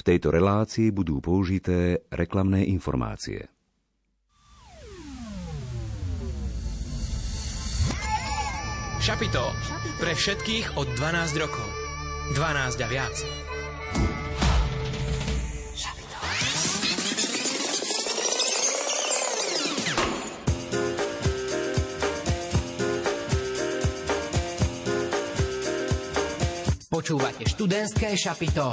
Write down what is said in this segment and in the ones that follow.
V tejto relácii budú použité reklamné informácie. Šapito. Pre všetkých od 12 rokov. 12 a viac. Počúvate študentské šapito.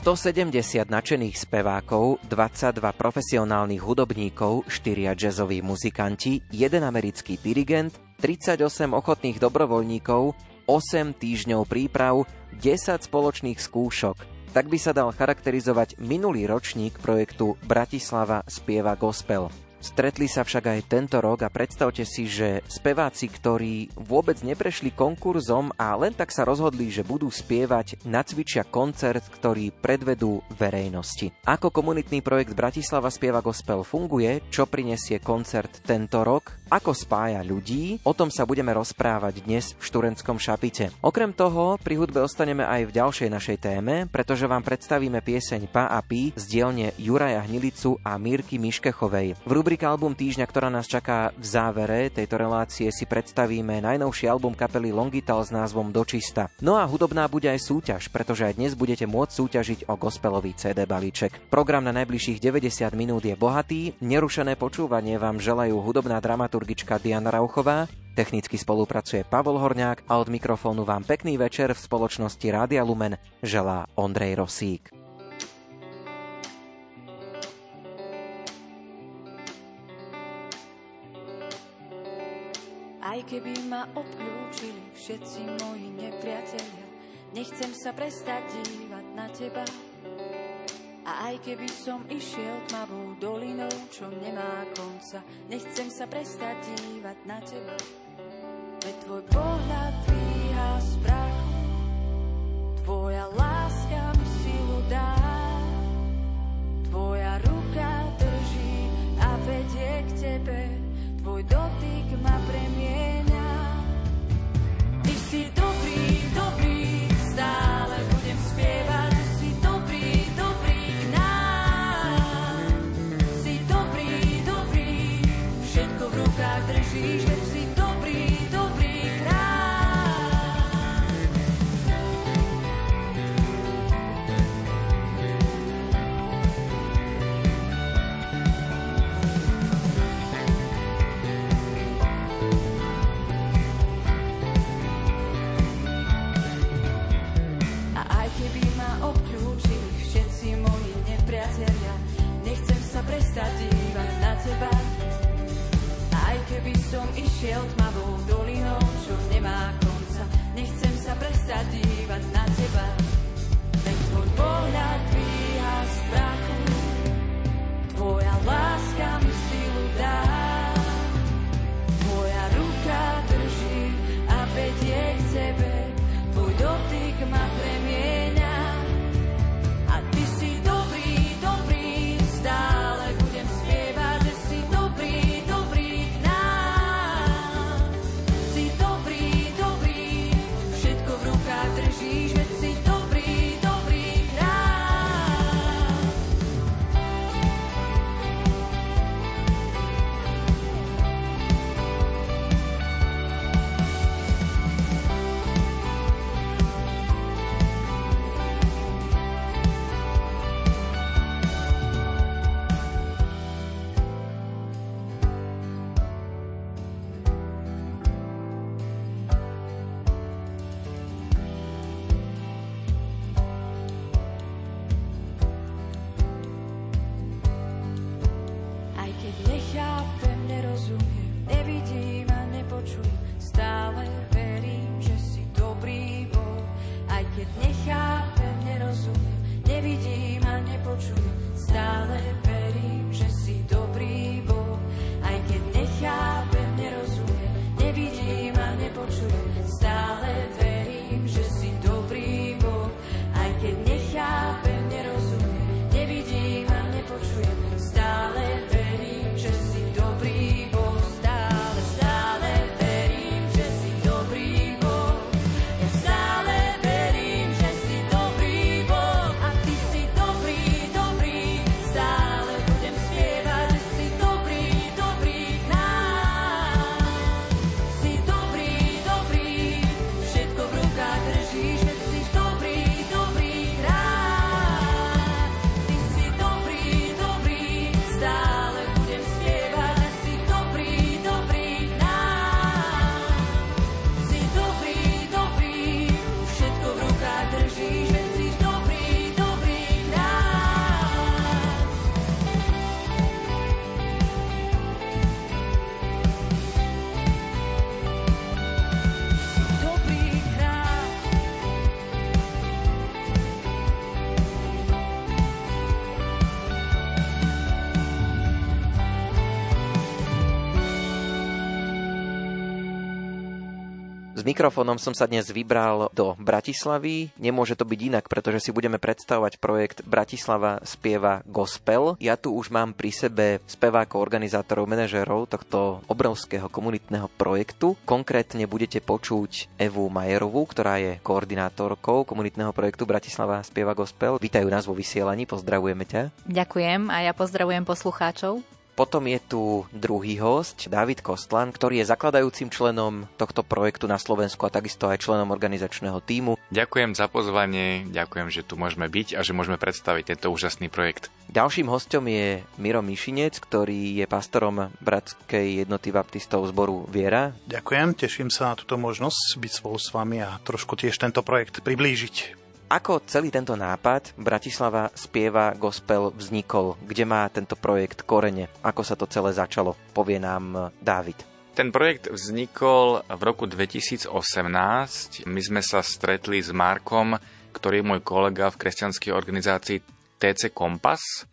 170 nadšených spevákov, 22 profesionálnych hudobníkov, 4 jazzoví muzikanti, 1 americký dirigent, 38 ochotných dobrovoľníkov, 8 týždňov príprav, 10 spoločných skúšok. Tak by sa dal charakterizovať minulý ročník projektu Bratislava spieva gospel. Stretli sa však aj tento rok a predstavte si, že speváci, ktorí vôbec neprešli konkurzom a len tak sa rozhodli, že budú spievať, nacvičia koncert, ktorý predvedú verejnosti. Ako komunitný projekt Bratislava spieva gospel funguje, čo prinesie koncert tento rok, ako spája ľudí, o tom sa budeme rozprávať dnes v Šturentskom šapite. Okrem toho, pri hudbe ostaneme aj v ďalšej našej téme, pretože vám predstavíme pieseň Pa a Pi z dielne Juraja Hnilicu a Mírky Miškechovej. V rubrike Album týždňa, ktorá nás čaká v závere tejto relácie, si predstavíme najnovší album kapely Longital s názvom Dočista. No a hudobná bude aj súťaž, pretože aj dnes budete môcť súťažiť o gospelový CD balíček. Program na najbližších 90 minút je bohatý, nerušené počúvanie vám želajú hudobná dramaturgička Diana Rauchová, technicky spolupracuje Pavol Horňák a od mikrofónu vám pekný večer v spoločnosti Rádia Lumen želá Ondrej Rosík. Aj keby ma obklúčili všetci moji nepriatelia, nechcem sa prestať dívať na teba, a aj keby som išiel tmavou dolinou, čo nemá konca, nechcem sa prestať dívať na teba. Veď tvoj pohľad dvíha z tvoja láska mi silu dá. Tvoja ruka drží a vedie k tebe, tvoj dotyk ma mikrofónom som sa dnes vybral do Bratislavy. Nemôže to byť inak, pretože si budeme predstavovať projekt Bratislava spieva gospel. Ja tu už mám pri sebe spevákov, organizátorov, manažérov tohto obrovského komunitného projektu. Konkrétne budete počuť Evu Majerovú, ktorá je koordinátorkou komunitného projektu Bratislava spieva gospel. Vítajú nás vo vysielaní, pozdravujeme ťa. Ďakujem a ja pozdravujem poslucháčov. Potom je tu druhý host, David Kostlan, ktorý je zakladajúcim členom tohto projektu na Slovensku a takisto aj členom organizačného týmu. Ďakujem za pozvanie, ďakujem, že tu môžeme byť a že môžeme predstaviť tento úžasný projekt. Ďalším hostom je Miro Mišinec, ktorý je pastorom Bratskej jednoty baptistov zboru Viera. Ďakujem, teším sa na túto možnosť byť spolu s vami a trošku tiež tento projekt priblížiť. Ako celý tento nápad Bratislava spieva gospel vznikol? Kde má tento projekt korene? Ako sa to celé začalo? Povie nám Dávid. Ten projekt vznikol v roku 2018. My sme sa stretli s Markom, ktorý je môj kolega v kresťanskej organizácii TC Kompas.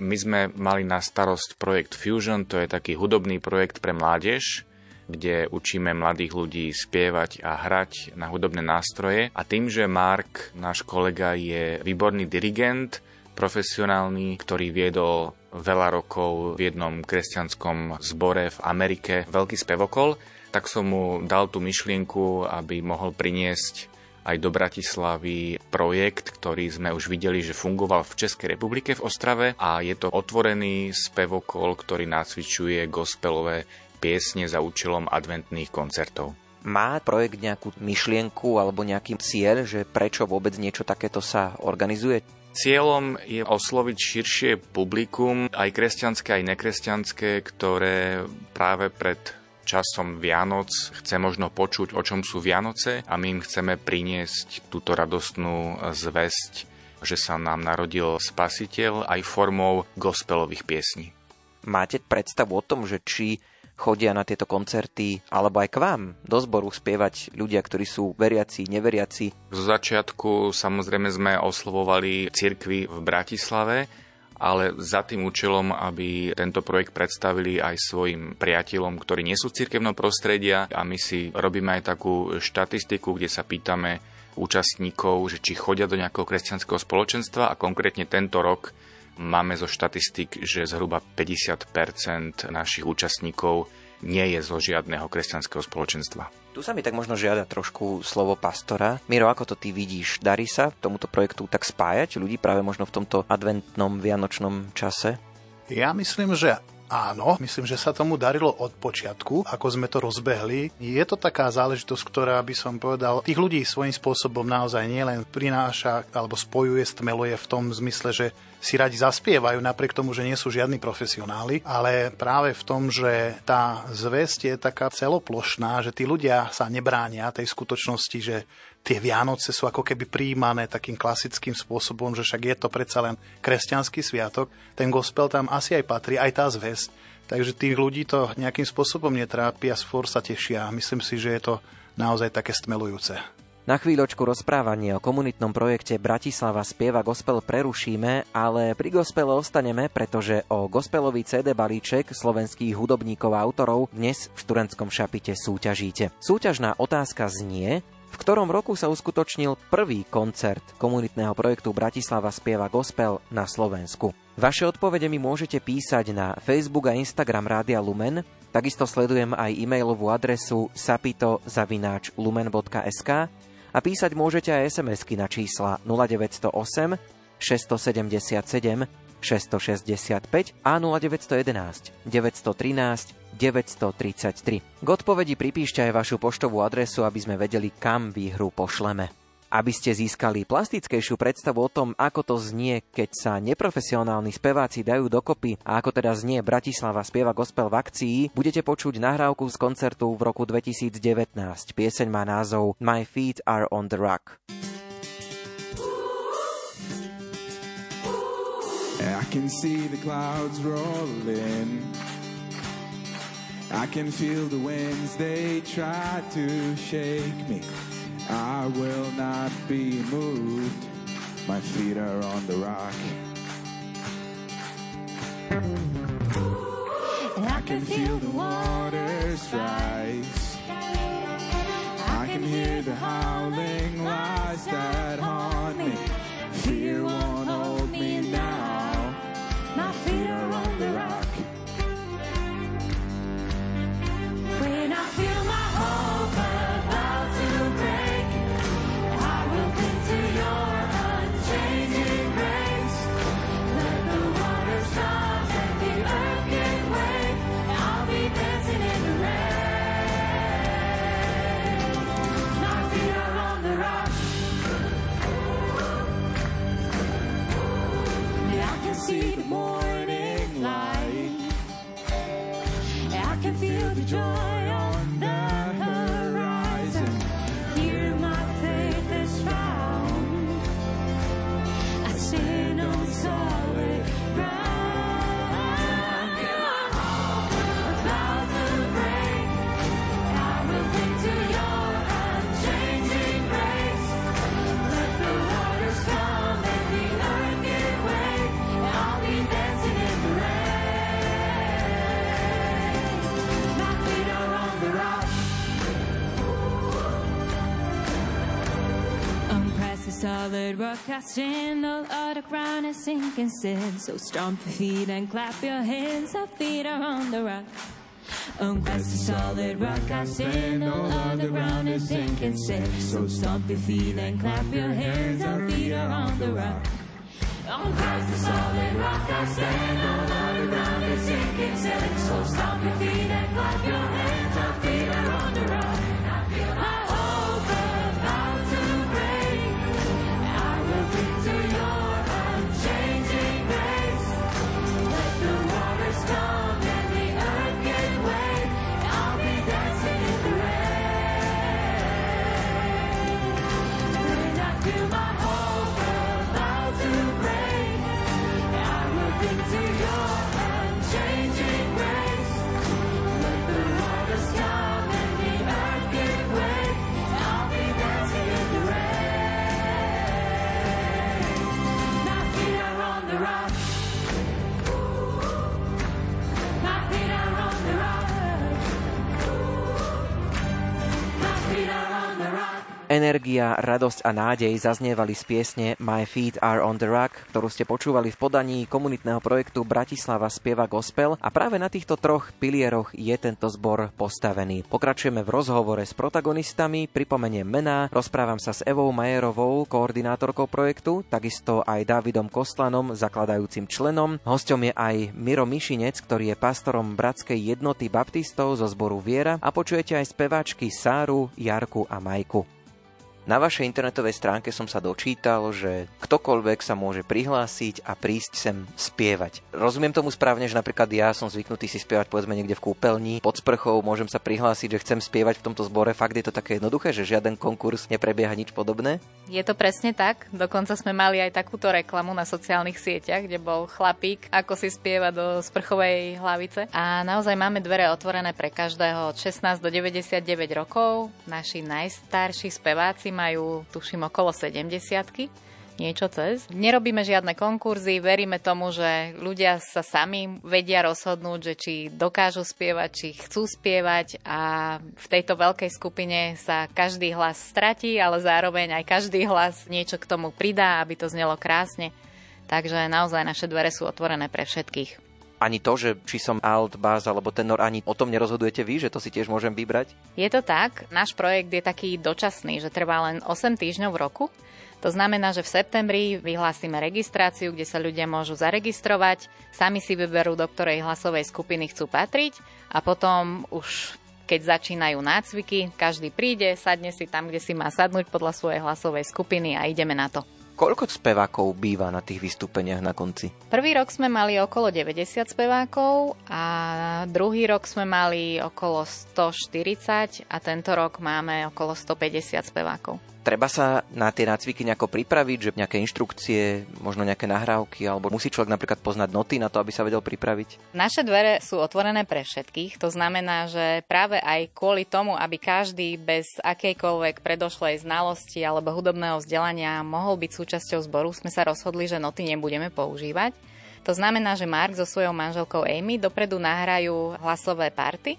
My sme mali na starosť projekt Fusion, to je taký hudobný projekt pre mládež, kde učíme mladých ľudí spievať a hrať na hudobné nástroje. A tým, že Mark, náš kolega, je výborný dirigent, profesionálny, ktorý viedol veľa rokov v jednom kresťanskom zbore v Amerike, veľký spevokol, tak som mu dal tú myšlienku, aby mohol priniesť aj do Bratislavy projekt, ktorý sme už videli, že fungoval v Českej republike v Ostrave a je to otvorený spevokol, ktorý nacvičuje gospelové piesne za účelom adventných koncertov. Má projekt nejakú myšlienku alebo nejaký cieľ, že prečo vôbec niečo takéto sa organizuje? Cieľom je osloviť širšie publikum, aj kresťanské, aj nekresťanské, ktoré práve pred časom Vianoc chce možno počuť, o čom sú Vianoce a my im chceme priniesť túto radostnú zväzť, že sa nám narodil Spasiteľ aj formou gospelových piesní. Máte predstavu o tom, že či chodia na tieto koncerty, alebo aj k vám do zboru spievať ľudia, ktorí sú veriaci, neveriaci? Zo začiatku samozrejme sme oslovovali cirkvy v Bratislave, ale za tým účelom, aby tento projekt predstavili aj svojim priateľom, ktorí nie sú v cirkevnom prostredia a my si robíme aj takú štatistiku, kde sa pýtame účastníkov, že či chodia do nejakého kresťanského spoločenstva a konkrétne tento rok Máme zo štatistik, že zhruba 50% našich účastníkov nie je zo žiadneho kresťanského spoločenstva. Tu sa mi tak možno žiada trošku slovo pastora. Miro, ako to ty vidíš? Darí sa tomuto projektu tak spájať ľudí práve možno v tomto adventnom vianočnom čase? Ja myslím, že Áno, myslím, že sa tomu darilo od počiatku, ako sme to rozbehli. Je to taká záležitosť, ktorá by som povedal, tých ľudí svojím spôsobom naozaj nielen prináša alebo spojuje, stmeluje v tom zmysle, že si radi zaspievajú, napriek tomu, že nie sú žiadni profesionáli, ale práve v tom, že tá zväzť je taká celoplošná, že tí ľudia sa nebránia tej skutočnosti, že tie Vianoce sú ako keby príjmané takým klasickým spôsobom, že však je to predsa len kresťanský sviatok. Ten gospel tam asi aj patrí, aj tá zväzť. Takže tých ľudí to nejakým spôsobom netrápi a skôr sa tešia. Myslím si, že je to naozaj také stmelujúce. Na chvíľočku rozprávanie o komunitnom projekte Bratislava spieva gospel prerušíme, ale pri gospele ostaneme, pretože o gospelový CD balíček slovenských hudobníkov a autorov dnes v študentskom šapite súťažíte. Súťažná otázka znie, v ktorom roku sa uskutočnil prvý koncert komunitného projektu Bratislava spieva gospel na Slovensku. Vaše odpovede mi môžete písať na Facebook a Instagram Rádia Lumen, takisto sledujem aj e-mailovú adresu sapito.lumen.sk a písať môžete aj SMS-ky na čísla 0908 677 665 a 0911 913 933. K odpovedi pripíšte aj vašu poštovú adresu, aby sme vedeli, kam výhru pošleme aby ste získali plastickejšiu predstavu o tom, ako to znie, keď sa neprofesionálni speváci dajú dokopy a ako teda znie Bratislava spieva gospel v akcii, budete počuť nahrávku z koncertu v roku 2019. Pieseň má názov My Feet Are on the Rock. I can see the clouds rolling. I can feel the winds, they try to shake me. I will not be moved. My feet are on the rock. And I can feel the waters rise. I can hear the howling lies that haunt me. Fear won't see the morning light. I can feel the joy solid rock, I stand all out the ground and sinking sand. So stomp your feet and clap your hands, our feet are on the rock. Oh, Unpressed the solid rock, I stand all out the ground and sinking sand. So stomp your feet and clap your hands, our feet are on the rock. Oh, on Christ the solid rock I stand, all on the ground is sinking sand. So stomp your feet and clap your hands, our feet are on the rock. Energia, radosť a nádej zaznievali z piesne My Feet Are on the Rock, ktorú ste počúvali v podaní komunitného projektu Bratislava spieva gospel a práve na týchto troch pilieroch je tento zbor postavený. Pokračujeme v rozhovore s protagonistami, pripomeniem mená, rozprávam sa s Evou Majerovou, koordinátorkou projektu, takisto aj Davidom Kostlanom, zakladajúcim členom. Hosťom je aj Miro Mišinec, ktorý je pastorom Bratskej jednoty baptistov zo zboru Viera a počujete aj speváčky Sáru, Jarku a Majku. Na vašej internetovej stránke som sa dočítal, že ktokoľvek sa môže prihlásiť a prísť sem spievať. Rozumiem tomu správne, že napríklad ja som zvyknutý si spievať povedzme niekde v kúpeľni, pod sprchou, môžem sa prihlásiť, že chcem spievať v tomto zbore. Fakt je to také jednoduché, že žiaden konkurs neprebieha nič podobné? Je to presne tak. Dokonca sme mali aj takúto reklamu na sociálnych sieťach, kde bol chlapík, ako si spieva do sprchovej hlavice. A naozaj máme dvere otvorené pre každého od 16 do 99 rokov. Naši najstarší speváci majú, tuším, okolo 70 niečo cez. Nerobíme žiadne konkurzy, veríme tomu, že ľudia sa sami vedia rozhodnúť, že či dokážu spievať, či chcú spievať a v tejto veľkej skupine sa každý hlas stratí, ale zároveň aj každý hlas niečo k tomu pridá, aby to znelo krásne. Takže naozaj naše dvere sú otvorené pre všetkých. Ani to, že či som alt, bass alebo tenor, ani o tom nerozhodujete vy, že to si tiež môžem vybrať? Je to tak. Náš projekt je taký dočasný, že trvá len 8 týždňov v roku. To znamená, že v septembri vyhlásime registráciu, kde sa ľudia môžu zaregistrovať, sami si vyberú, do ktorej hlasovej skupiny chcú patriť a potom už keď začínajú nácviky, každý príde, sadne si tam, kde si má sadnúť podľa svojej hlasovej skupiny a ideme na to. Koľko spevákov býva na tých vystúpeniach na konci? Prvý rok sme mali okolo 90 spevákov a druhý rok sme mali okolo 140 a tento rok máme okolo 150 spevákov. Treba sa na tie nácviky nejako pripraviť, že nejaké inštrukcie, možno nejaké nahrávky, alebo musí človek napríklad poznať noty na to, aby sa vedel pripraviť? Naše dvere sú otvorené pre všetkých, to znamená, že práve aj kvôli tomu, aby každý bez akejkoľvek predošlej znalosti alebo hudobného vzdelania mohol byť súčasťou zboru, sme sa rozhodli, že noty nebudeme používať. To znamená, že Mark so svojou manželkou Amy dopredu nahrajú hlasové party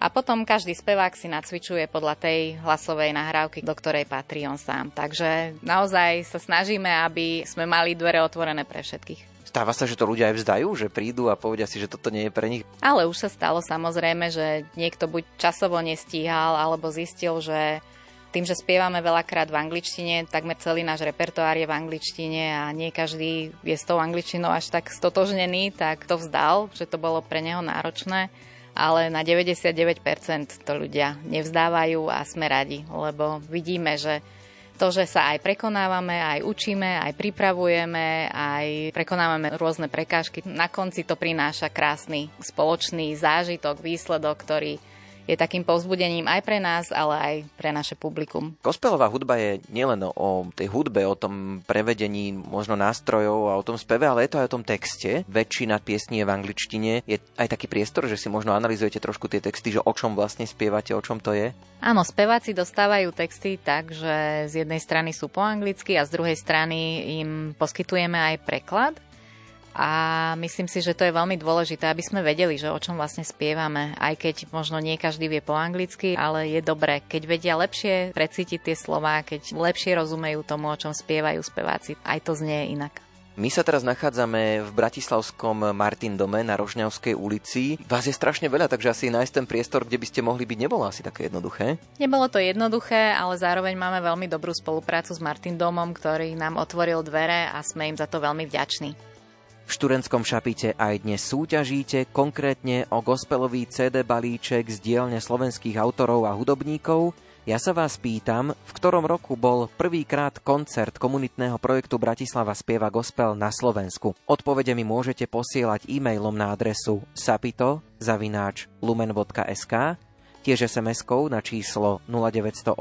A potom každý spevák si nacvičuje podľa tej hlasovej nahrávky, do ktorej patrí on sám. Takže naozaj sa snažíme, aby sme mali dvere otvorené pre všetkých. Stáva sa, že to ľudia aj vzdajú, že prídu a povedia si, že toto nie je pre nich. Ale už sa stalo samozrejme, že niekto buď časovo nestíhal, alebo zistil, že tým, že spievame veľakrát v angličtine, takmer celý náš repertoár je v angličtine a nie každý je s tou angličtinou až tak stotožnený, tak to vzdal, že to bolo pre neho náročné ale na 99% to ľudia nevzdávajú a sme radi, lebo vidíme, že to, že sa aj prekonávame, aj učíme, aj pripravujeme, aj prekonávame rôzne prekážky, na konci to prináša krásny spoločný zážitok, výsledok, ktorý je takým povzbudením aj pre nás, ale aj pre naše publikum. Gospelová hudba je nielen o tej hudbe, o tom prevedení možno nástrojov a o tom speve, ale je to aj o tom texte. Väčšina piesní je v angličtine. Je aj taký priestor, že si možno analizujete trošku tie texty, že o čom vlastne spievate, o čom to je? Áno, speváci dostávajú texty tak, že z jednej strany sú po anglicky a z druhej strany im poskytujeme aj preklad a myslím si, že to je veľmi dôležité, aby sme vedeli, že o čom vlastne spievame, aj keď možno nie každý vie po anglicky, ale je dobré, keď vedia lepšie precítiť tie slová, keď lepšie rozumejú tomu, o čom spievajú speváci, aj to znie inak. My sa teraz nachádzame v bratislavskom Martin dome na Rožňavskej ulici. Vás je strašne veľa, takže asi nájsť ten priestor, kde by ste mohli byť, nebolo asi také jednoduché. Nebolo to jednoduché, ale zároveň máme veľmi dobrú spoluprácu s Martin domom, ktorý nám otvoril dvere a sme im za to veľmi vďační. V študentskom šapite aj dnes súťažíte konkrétne o gospelový CD balíček z dielne slovenských autorov a hudobníkov. Ja sa vás pýtam, v ktorom roku bol prvýkrát koncert komunitného projektu Bratislava spieva gospel na Slovensku. Odpovede mi môžete posielať e-mailom na adresu sapito zavináč lumen.sk tiež SMS-kou na číslo 0908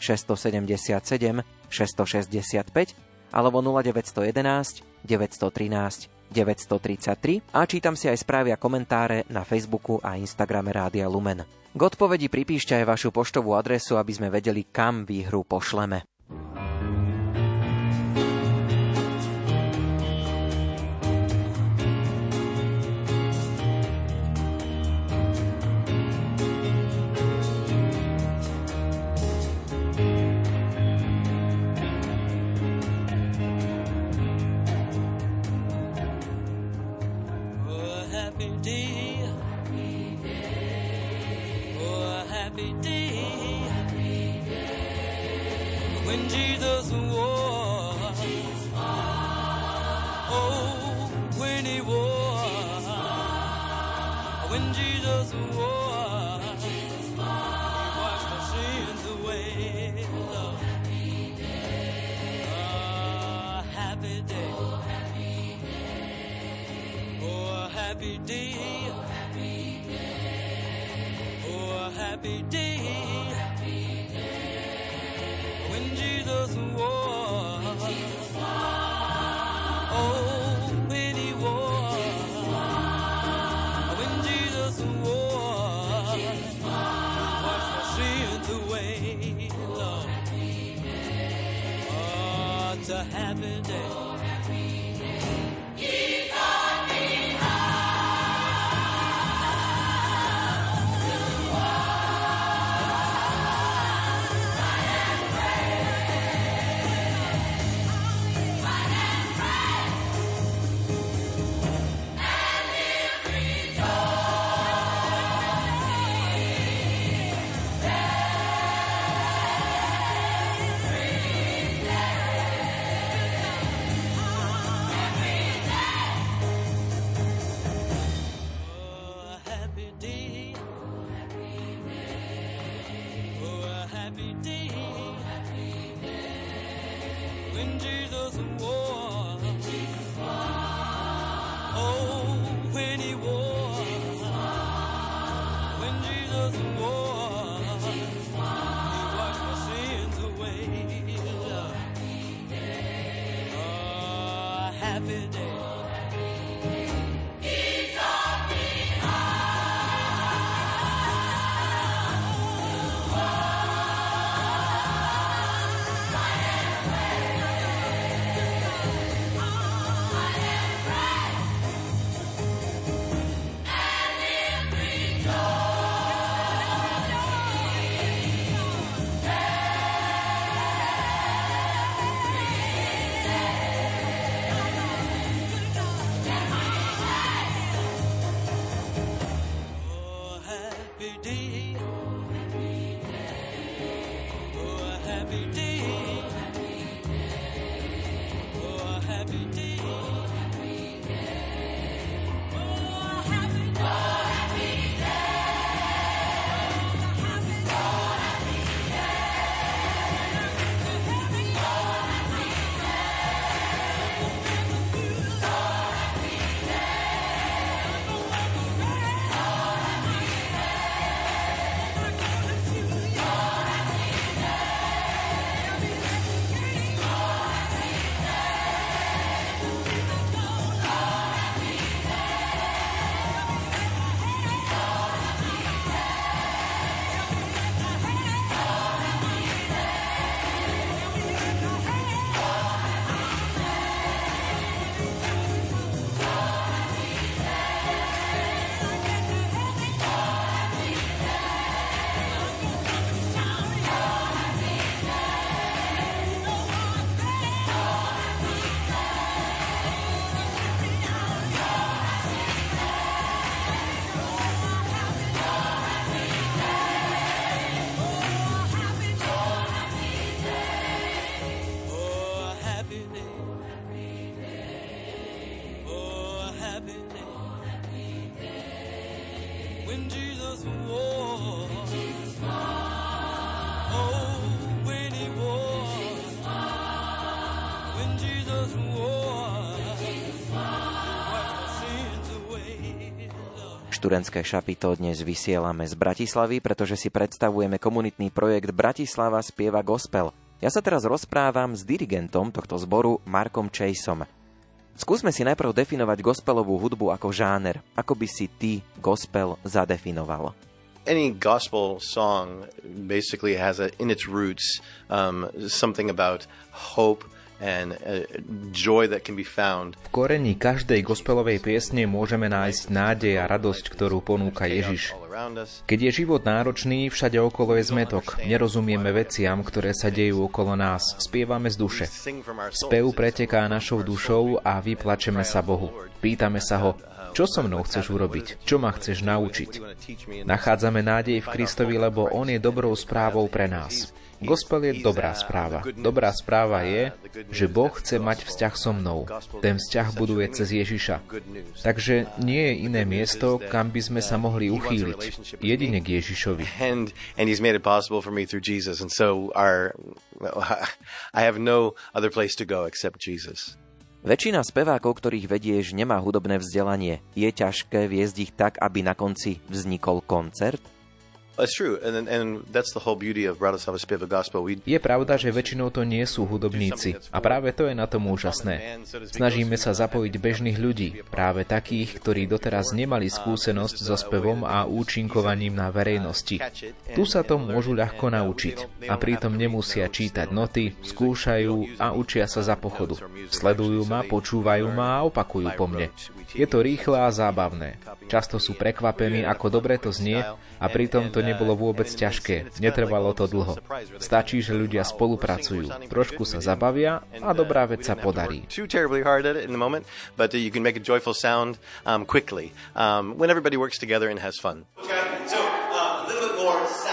677 665 alebo 0911 913 933 a čítam si aj správy a komentáre na Facebooku a Instagrame Rádia Lumen. K odpovedi pripíšte aj vašu poštovú adresu, aby sme vedeli, kam výhru pošleme. happy day. Študentské šapito dnes vysielame z Bratislavy, pretože si predstavujeme komunitný projekt Bratislava spieva gospel. Ja sa teraz rozprávam s dirigentom tohto zboru Markom Chaseom. Skúsme si najprv definovať gospelovú hudbu ako žáner. Ako by si ty gospel zadefinoval? any gospel song basically has a, in its roots um, something about hope uh, joy that can be found. V korení každej gospelovej piesne môžeme nájsť nádej a radosť, ktorú ponúka Ježiš. Keď je život náročný, všade okolo je zmetok. Nerozumieme veciam, ktoré sa dejú okolo nás. Spievame z duše. Spev preteká našou dušou a vyplačeme sa Bohu. Pýtame sa ho, čo so mnou chceš urobiť? Čo ma chceš naučiť? Nachádzame nádej v Kristovi, lebo On je dobrou správou pre nás. Gospel je dobrá správa. Dobrá správa je, že Boh chce mať vzťah so mnou. Ten vzťah buduje cez Ježiša. Takže nie je iné miesto, kam by sme sa mohli uchýliť. Jedine k Ježišovi. No. Väčšina spevákov, ktorých vedieš, nemá hudobné vzdelanie. Je ťažké viesť ich tak, aby na konci vznikol koncert? Je pravda, že väčšinou to nie sú hudobníci a práve to je na tom úžasné. Snažíme sa zapojiť bežných ľudí, práve takých, ktorí doteraz nemali skúsenosť so spevom a účinkovaním na verejnosti. Tu sa to môžu ľahko naučiť a pritom nemusia čítať noty, skúšajú a učia sa za pochodu. Sledujú ma, počúvajú ma a opakujú po mne. Je to rýchle a zábavné. Často sú prekvapení, ako dobre to znie a pritom to nebolo vôbec ťažké. Netrvalo to dlho. Stačí, že ľudia spolupracujú, trošku sa zabavia a dobrá vec sa podarí. Okay, so uh, a little bit more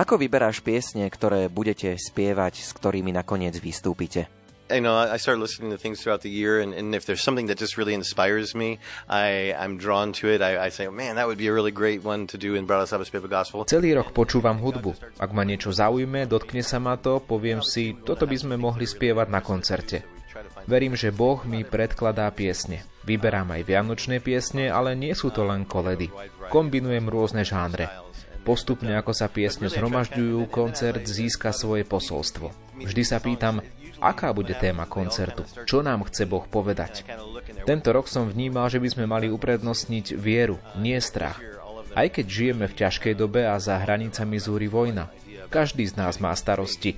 Ako vyberáš piesne, ktoré budete spievať, s ktorými nakoniec vystúpite? You know, I started listening to things throughout the year, and, and if there's something that just really inspires me, I, I'm drawn to it. I, I say, man, that would be a really great one to do in Bratislava Spieva Gospel. Celý rok počúvam hudbu. Ak ma niečo zaujme, dotkne sa ma to, poviem si, toto by sme mohli spievať na koncerte. Verím, že Boh mi predkladá piesne. Vyberám aj vianočné piesne, ale nie sú to len koledy. Kombinujem rôzne žánre. Postupne, ako sa piesne zhromažďujú, koncert získa svoje posolstvo. Vždy sa pýtam, aká bude téma koncertu, čo nám chce Boh povedať. Tento rok som vnímal, že by sme mali uprednostniť vieru, nie strach. Aj keď žijeme v ťažkej dobe a za hranicami zúri vojna. Každý z nás má starosti.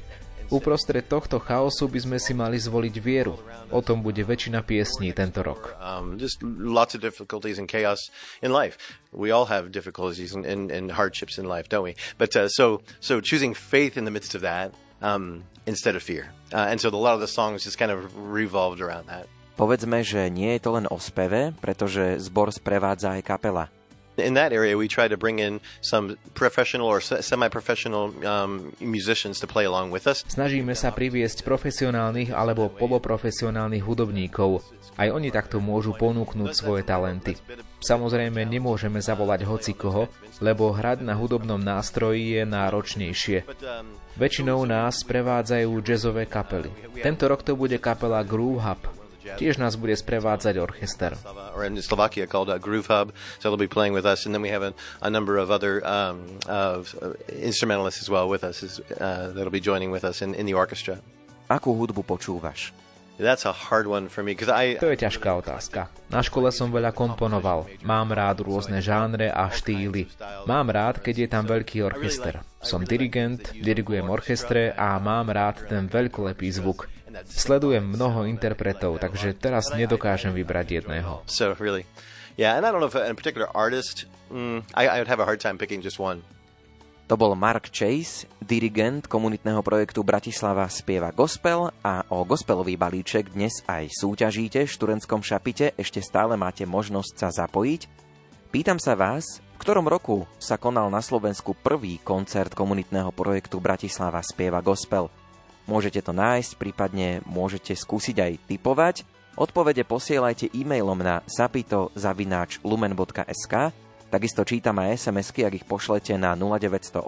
Uprostred tohto chaosu by sme si mali zvoliť vieru. O tom bude väčšina piesní tento rok. Um, just lots of difficulties and chaos in life. We all have difficulties and, and, and hardships in life, don't we? But uh, so so choosing faith in the midst of that um, instead of fear, uh, and so a lot of the songs just kind of revolved around that. Povedzme, že nie je to len o speve, pretože zbor sprevádza aj kapela. In that area, we try to bring in some professional or se- semi-professional um, musicians to play along with us. Snažíme sa priviesť profesionálnych alebo poloprofesionálnych hudobníkov. Aj oni takto môžu ponúknuť svoje talenty. Samozrejme, nemôžeme zavolať hocikoho, lebo hrať na hudobnom nástroji je náročnejšie. Väčšinou nás sprevádzajú jazzové kapely. Tento rok to bude kapela Groove Hub. Tiež nás bude sprevádzať orchester. Or in Slovakia called uh, Groove Hub, so they'll be playing with us, and then we have a, a number of other um, uh, instrumentalists as well with us uh, that'll be joining with us in, in the orchestra. Akú hudbu počúvaš? That's a hard one for me I To je ťažká otázka. Na škole som veľa komponoval. Mám rád rôzne žánre a štýly. Mám rád, keď je tam veľký orchester. Som dirigent, dirigujem orchestre a mám rád ten veľkolepý zvuk. Sledujem mnoho interpretov, takže teraz nedokážem vybrať jedného. so really, yeah, and I don't know if a, a particular artist. Mm, I, I would have a hard time picking just one. To bol Mark Chase, dirigent komunitného projektu Bratislava spieva gospel a o gospelový balíček dnes aj súťažíte v študentskom šapite, ešte stále máte možnosť sa zapojiť. Pýtam sa vás, v ktorom roku sa konal na Slovensku prvý koncert komunitného projektu Bratislava spieva gospel. Môžete to nájsť, prípadne môžete skúsiť aj typovať. Odpovede posielajte e-mailom na zapito.lumen.sk Takisto čítam aj SMS-ky, ak ich pošlete na 0908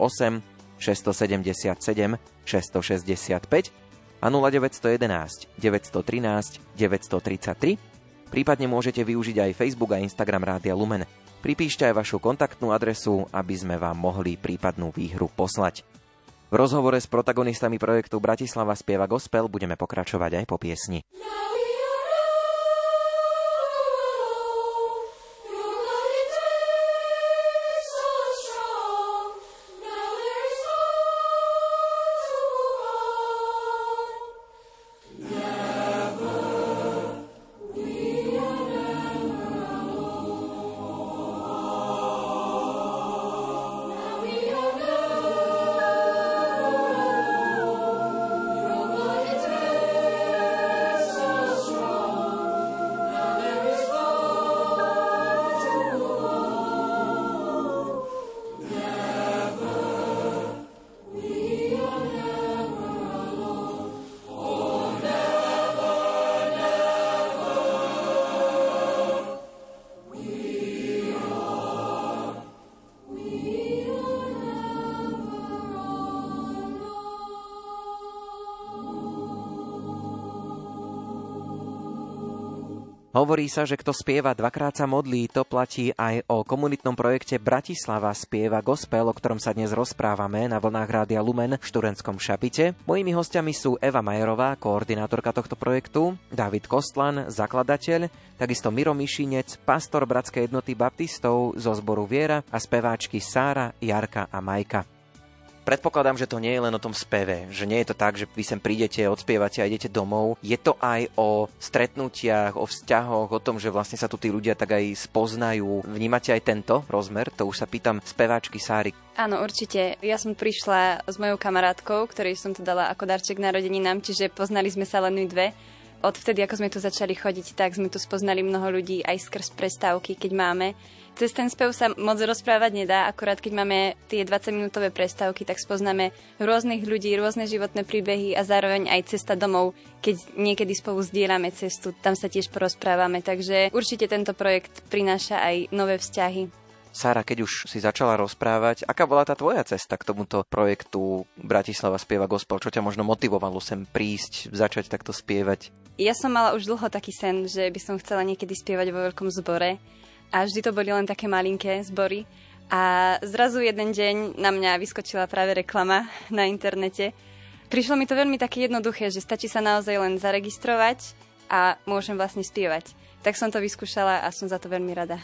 677 665 a 0911 913 933. Prípadne môžete využiť aj Facebook a Instagram Rádia Lumen. Pripíšte aj vašu kontaktnú adresu, aby sme vám mohli prípadnú výhru poslať. V rozhovore s protagonistami projektu Bratislava spieva gospel budeme pokračovať aj po piesni. Hovorí sa, že kto spieva dvakrát sa modlí, to platí aj o komunitnom projekte Bratislava spieva gospel, o ktorom sa dnes rozprávame na vlnách Rádia Lumen v Šturenskom Šapite. Mojimi hostiami sú Eva Majerová, koordinátorka tohto projektu, David Kostlan, zakladateľ, takisto Miro Mišinec, pastor Bratskej jednoty baptistov zo zboru Viera a speváčky Sára, Jarka a Majka. Predpokladám, že to nie je len o tom speve, že nie je to tak, že vy sem prídete, odspievate a idete domov. Je to aj o stretnutiach, o vzťahoch, o tom, že vlastne sa tu tí ľudia tak aj spoznajú. Vnímate aj tento rozmer? To už sa pýtam speváčky Sáry. Áno, určite. Ja som prišla s mojou kamarátkou, ktorej som to dala ako darček narodeninám, čiže poznali sme sa len my dve odvtedy, ako sme tu začali chodiť, tak sme tu spoznali mnoho ľudí aj skrz prestávky, keď máme. Cez ten spev sa moc rozprávať nedá, akorát keď máme tie 20-minútové prestávky, tak spoznáme rôznych ľudí, rôzne životné príbehy a zároveň aj cesta domov, keď niekedy spolu zdieľame cestu, tam sa tiež porozprávame, takže určite tento projekt prináša aj nové vzťahy. Sára, keď už si začala rozprávať, aká bola tá tvoja cesta k tomuto projektu Bratislava spieva gospel? Čo ťa možno motivovalo sem prísť, začať takto spievať? Ja som mala už dlho taký sen, že by som chcela niekedy spievať vo veľkom zbore a vždy to boli len také malinké zbory. A zrazu jeden deň na mňa vyskočila práve reklama na internete. Prišlo mi to veľmi také jednoduché, že stačí sa naozaj len zaregistrovať a môžem vlastne spievať. Tak som to vyskúšala a som za to veľmi rada.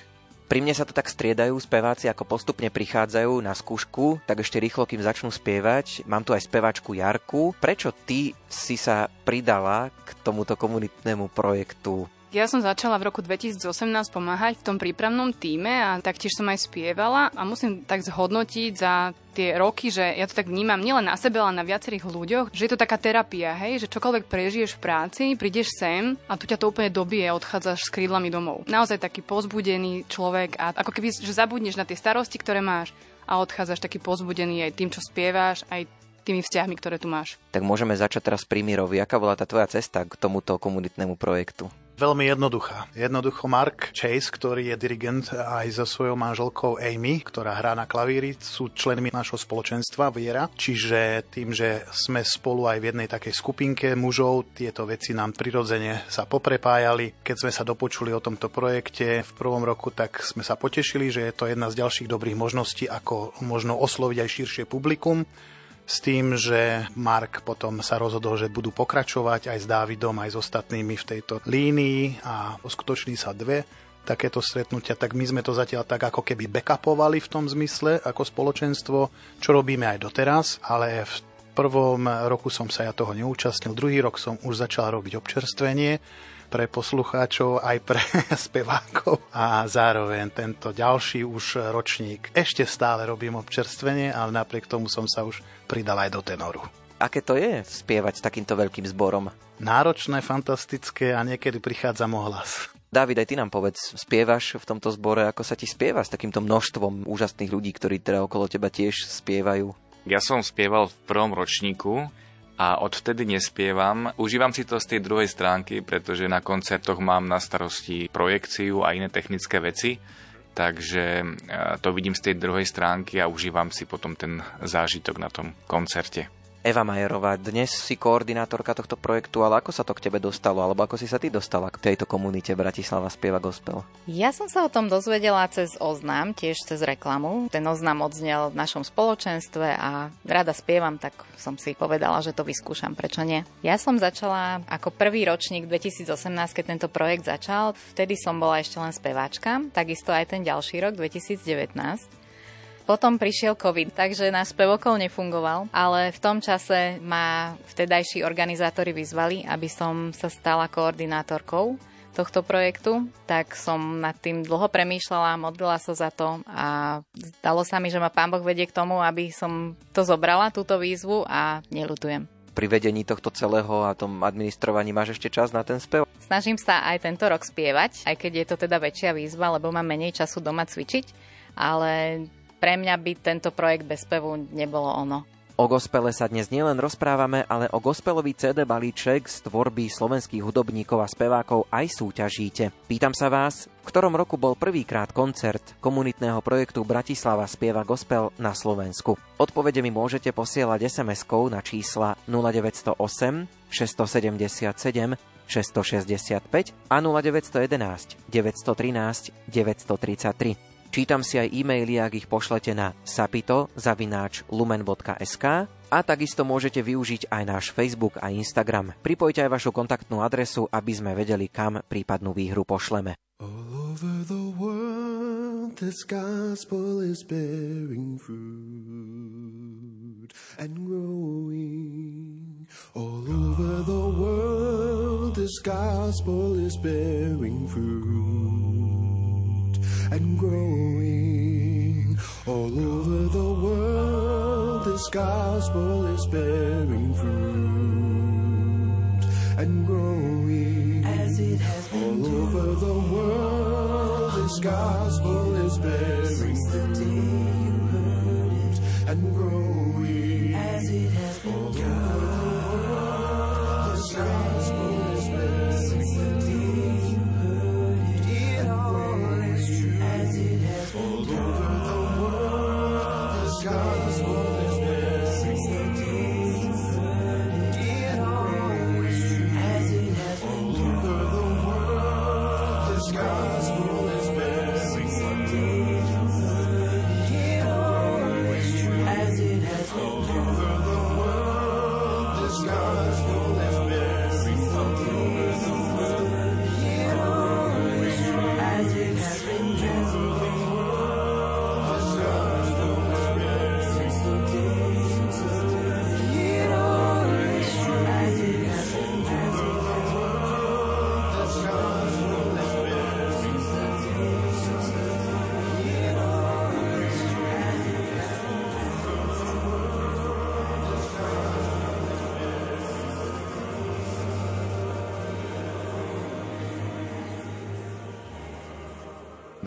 Pri mne sa to tak striedajú speváci, ako postupne prichádzajú na skúšku, tak ešte rýchlo, kým začnú spievať. Mám tu aj speváčku Jarku. Prečo ty si sa pridala k tomuto komunitnému projektu ja som začala v roku 2018 pomáhať v tom prípravnom týme a taktiež som aj spievala a musím tak zhodnotiť za tie roky, že ja to tak vnímam nielen na sebe, ale na viacerých ľuďoch, že je to taká terapia, hej, že čokoľvek prežiješ v práci, prídeš sem a tu ťa to úplne dobije odchádzaš s krídlami domov. Naozaj taký pozbudený človek a ako keby, že zabudneš na tie starosti, ktoré máš a odchádzaš taký pozbudený aj tým, čo spievaš, aj tými vzťahmi, ktoré tu máš. Tak môžeme začať teraz pri Mirovi. Aká bola tá tvoja cesta k tomuto komunitnému projektu? Veľmi jednoduchá. Jednoducho Mark Chase, ktorý je dirigent aj so svojou manželkou Amy, ktorá hrá na klavíri, sú členmi našho spoločenstva Viera. Čiže tým, že sme spolu aj v jednej takej skupinke mužov, tieto veci nám prirodzene sa poprepájali. Keď sme sa dopočuli o tomto projekte v prvom roku, tak sme sa potešili, že je to jedna z ďalších dobrých možností, ako možno osloviť aj širšie publikum s tým, že Mark potom sa rozhodol, že budú pokračovať aj s Dávidom, aj s ostatnými v tejto línii a uskutoční sa dve takéto stretnutia, tak my sme to zatiaľ tak ako keby backupovali v tom zmysle ako spoločenstvo, čo robíme aj doteraz, ale v prvom roku som sa ja toho neúčastnil, druhý rok som už začal robiť občerstvenie pre poslucháčov, aj pre spevákov a zároveň tento ďalší už ročník. Ešte stále robím občerstvenie, ale napriek tomu som sa už pridal aj do tenoru. Aké to je spievať s takýmto veľkým zborom? Náročné, fantastické a niekedy prichádza ohlas. Dávid, aj ty nám povedz, spievaš v tomto zbore, ako sa ti spieva s takýmto množstvom úžasných ľudí, ktorí teda okolo teba tiež spievajú? Ja som spieval v prvom ročníku a odvtedy nespievam. Užívam si to z tej druhej stránky, pretože na koncertoch mám na starosti projekciu a iné technické veci, takže e, to vidím z tej druhej stránky a užívam si potom ten zážitok na tom koncerte. Eva Majerová, dnes si koordinátorka tohto projektu, ale ako sa to k tebe dostalo, alebo ako si sa ty dostala k tejto komunite Bratislava spieva gospel? Ja som sa o tom dozvedela cez oznám, tiež cez reklamu. Ten oznám odznel v našom spoločenstve a rada spievam, tak som si povedala, že to vyskúšam, prečo nie. Ja som začala ako prvý ročník 2018, keď tento projekt začal. Vtedy som bola ešte len speváčka, takisto aj ten ďalší rok, 2019. Potom prišiel COVID, takže náš spevokol nefungoval, ale v tom čase ma vtedajší organizátori vyzvali, aby som sa stala koordinátorkou tohto projektu, tak som nad tým dlho premýšľala, modlila sa za to a zdalo sa mi, že ma Pán Boh vedie k tomu, aby som to zobrala, túto výzvu a nelutujem. Pri vedení tohto celého a tom administrovaní máš ešte čas na ten spev? Snažím sa aj tento rok spievať, aj keď je to teda väčšia výzva, lebo mám menej času doma cvičiť, ale pre mňa by tento projekt bez spevu nebolo ono. O gospele sa dnes nielen rozprávame, ale o gospelový CD balíček z tvorby slovenských hudobníkov a spevákov aj súťažíte. Pýtam sa vás, v ktorom roku bol prvýkrát koncert komunitného projektu Bratislava spieva gospel na Slovensku. Odpovede mi môžete posielať SMS-kou na čísla 0908 677 665 a 0911 913 933. Čítam si aj e-maily, ak ich pošlete na sapito.lumen.sk a takisto môžete využiť aj náš Facebook a Instagram. Pripojte aj vašu kontaktnú adresu, aby sme vedeli, kam prípadnú výhru pošleme. All over the world, this gospel is bearing fruit and growing. All over the world, this gospel is bearing fruit and growing. All over the world, this gospel is bearing fruit and growing. As it has been all over the world, this gospel is bearing fruit and growing. As it has been all over the world, this gospel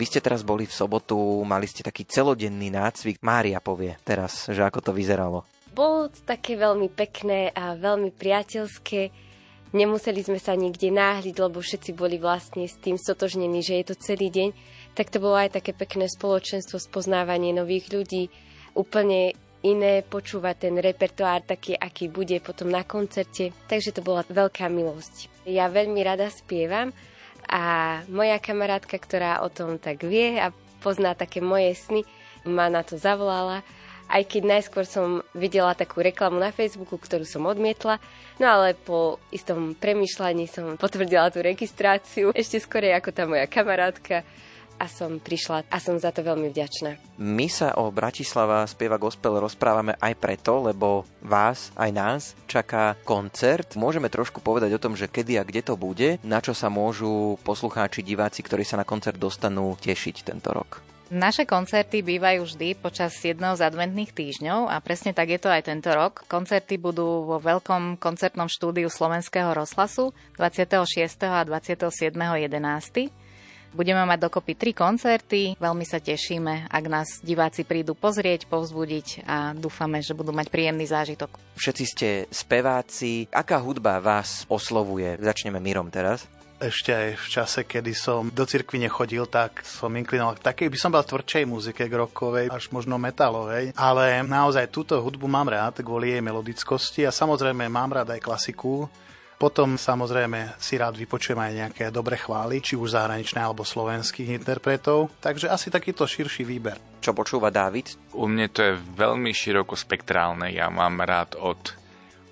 Vy ste teraz boli v sobotu, mali ste taký celodenný nácvik. Mária povie teraz, že ako to vyzeralo. Bolo to také veľmi pekné a veľmi priateľské. Nemuseli sme sa nikde náhliť, lebo všetci boli vlastne s tým stotožnení, že je to celý deň. Tak to bolo aj také pekné spoločenstvo, spoznávanie nových ľudí, úplne iné počúvať ten repertoár taký, aký bude potom na koncerte. Takže to bola veľká milosť. Ja veľmi rada spievam a moja kamarátka, ktorá o tom tak vie a pozná také moje sny, ma na to zavolala aj keď najskôr som videla takú reklamu na Facebooku, ktorú som odmietla, no ale po istom premyšľaní som potvrdila tú registráciu ešte skorej ako tá moja kamarátka a som prišla a som za to veľmi vďačná. My sa o Bratislava spieva gospel rozprávame aj preto, lebo vás, aj nás, čaká koncert. Môžeme trošku povedať o tom, že kedy a kde to bude, na čo sa môžu poslucháči, diváci, ktorí sa na koncert dostanú, tešiť tento rok. Naše koncerty bývajú vždy počas jedného z adventných týždňov a presne tak je to aj tento rok. Koncerty budú vo veľkom koncertnom štúdiu Slovenského rozhlasu 26. a 27. 11. Budeme mať dokopy tri koncerty, veľmi sa tešíme, ak nás diváci prídu pozrieť, povzbudiť a dúfame, že budú mať príjemný zážitok. Všetci ste speváci. Aká hudba vás oslovuje? Začneme Mirom teraz. Ešte aj v čase, kedy som do cirkvi nechodil, tak som inklinoval k takej, by som bol tvrdšej muzike, k rockovej, až možno metalovej. Ale naozaj túto hudbu mám rád kvôli jej melodickosti a samozrejme mám rád aj klasiku. Potom samozrejme si rád vypočujem aj nejaké dobre chvály, či už zahraničné alebo slovenských interpretov. Takže asi takýto širší výber. Čo počúva Dávid? U mne to je veľmi širokospektrálne. Ja mám rád od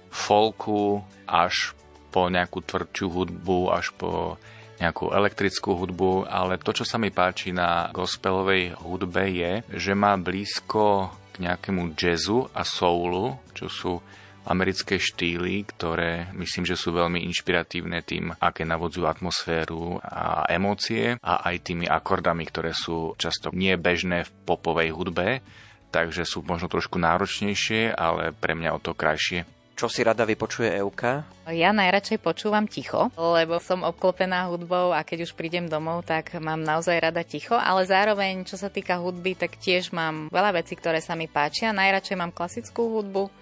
folku až po nejakú tvrdšiu hudbu, až po nejakú elektrickú hudbu, ale to, čo sa mi páči na gospelovej hudbe je, že má blízko k nejakému jazzu a soulu, čo sú americké štýly, ktoré myslím, že sú veľmi inšpiratívne tým, aké navodzujú atmosféru a emócie a aj tými akordami, ktoré sú často nebežné v popovej hudbe, takže sú možno trošku náročnejšie, ale pre mňa o to krajšie. Čo si rada vypočuje Euka? Ja najradšej počúvam ticho, lebo som obklopená hudbou a keď už prídem domov, tak mám naozaj rada ticho, ale zároveň, čo sa týka hudby, tak tiež mám veľa vecí, ktoré sa mi páčia. Najradšej mám klasickú hudbu,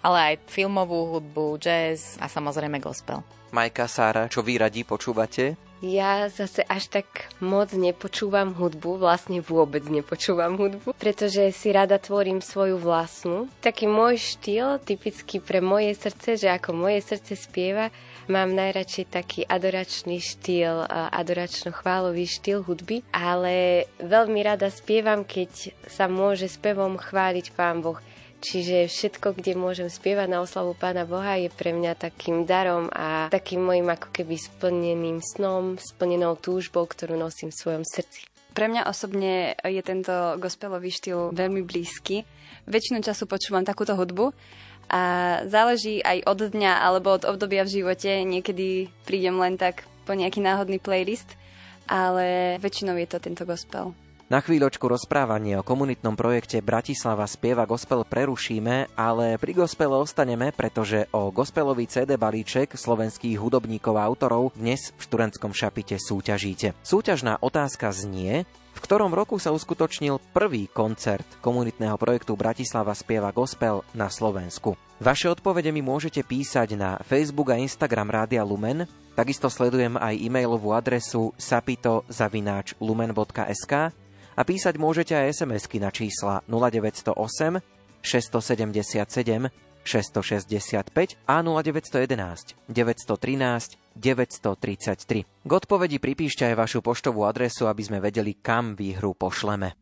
ale aj filmovú hudbu, jazz a samozrejme gospel. Majka, Sára, čo vy radi počúvate? Ja zase až tak moc nepočúvam hudbu, vlastne vôbec nepočúvam hudbu, pretože si rada tvorím svoju vlastnú. Taký môj štýl, typický pre moje srdce, že ako moje srdce spieva, mám najradšej taký adoračný štýl, adoračno-chválový štýl hudby, ale veľmi rada spievam, keď sa môže spevom chváliť Pán Boh. Čiže všetko, kde môžem spievať na oslavu Pána Boha, je pre mňa takým darom a takým mojim ako keby splneným snom, splnenou túžbou, ktorú nosím v svojom srdci. Pre mňa osobne je tento gospelový štýl veľmi blízky. Väčšinu času počúvam takúto hudbu a záleží aj od dňa alebo od obdobia v živote. Niekedy prídem len tak po nejaký náhodný playlist, ale väčšinou je to tento gospel. Na chvíľočku rozprávanie o komunitnom projekte Bratislava spieva gospel prerušíme, ale pri gospele ostaneme, pretože o gospelový CD balíček slovenských hudobníkov a autorov dnes v študentskom šapite súťažíte. Súťažná otázka znie, v ktorom roku sa uskutočnil prvý koncert komunitného projektu Bratislava spieva gospel na Slovensku. Vaše odpovede mi môžete písať na Facebook a Instagram Rádia Lumen, takisto sledujem aj e-mailovú adresu sapito.lumen.sk a písať môžete aj SMS-ky na čísla 0908 677 665 a 0911 913 933. K odpovedi pripíšte aj vašu poštovú adresu, aby sme vedeli, kam výhru pošleme.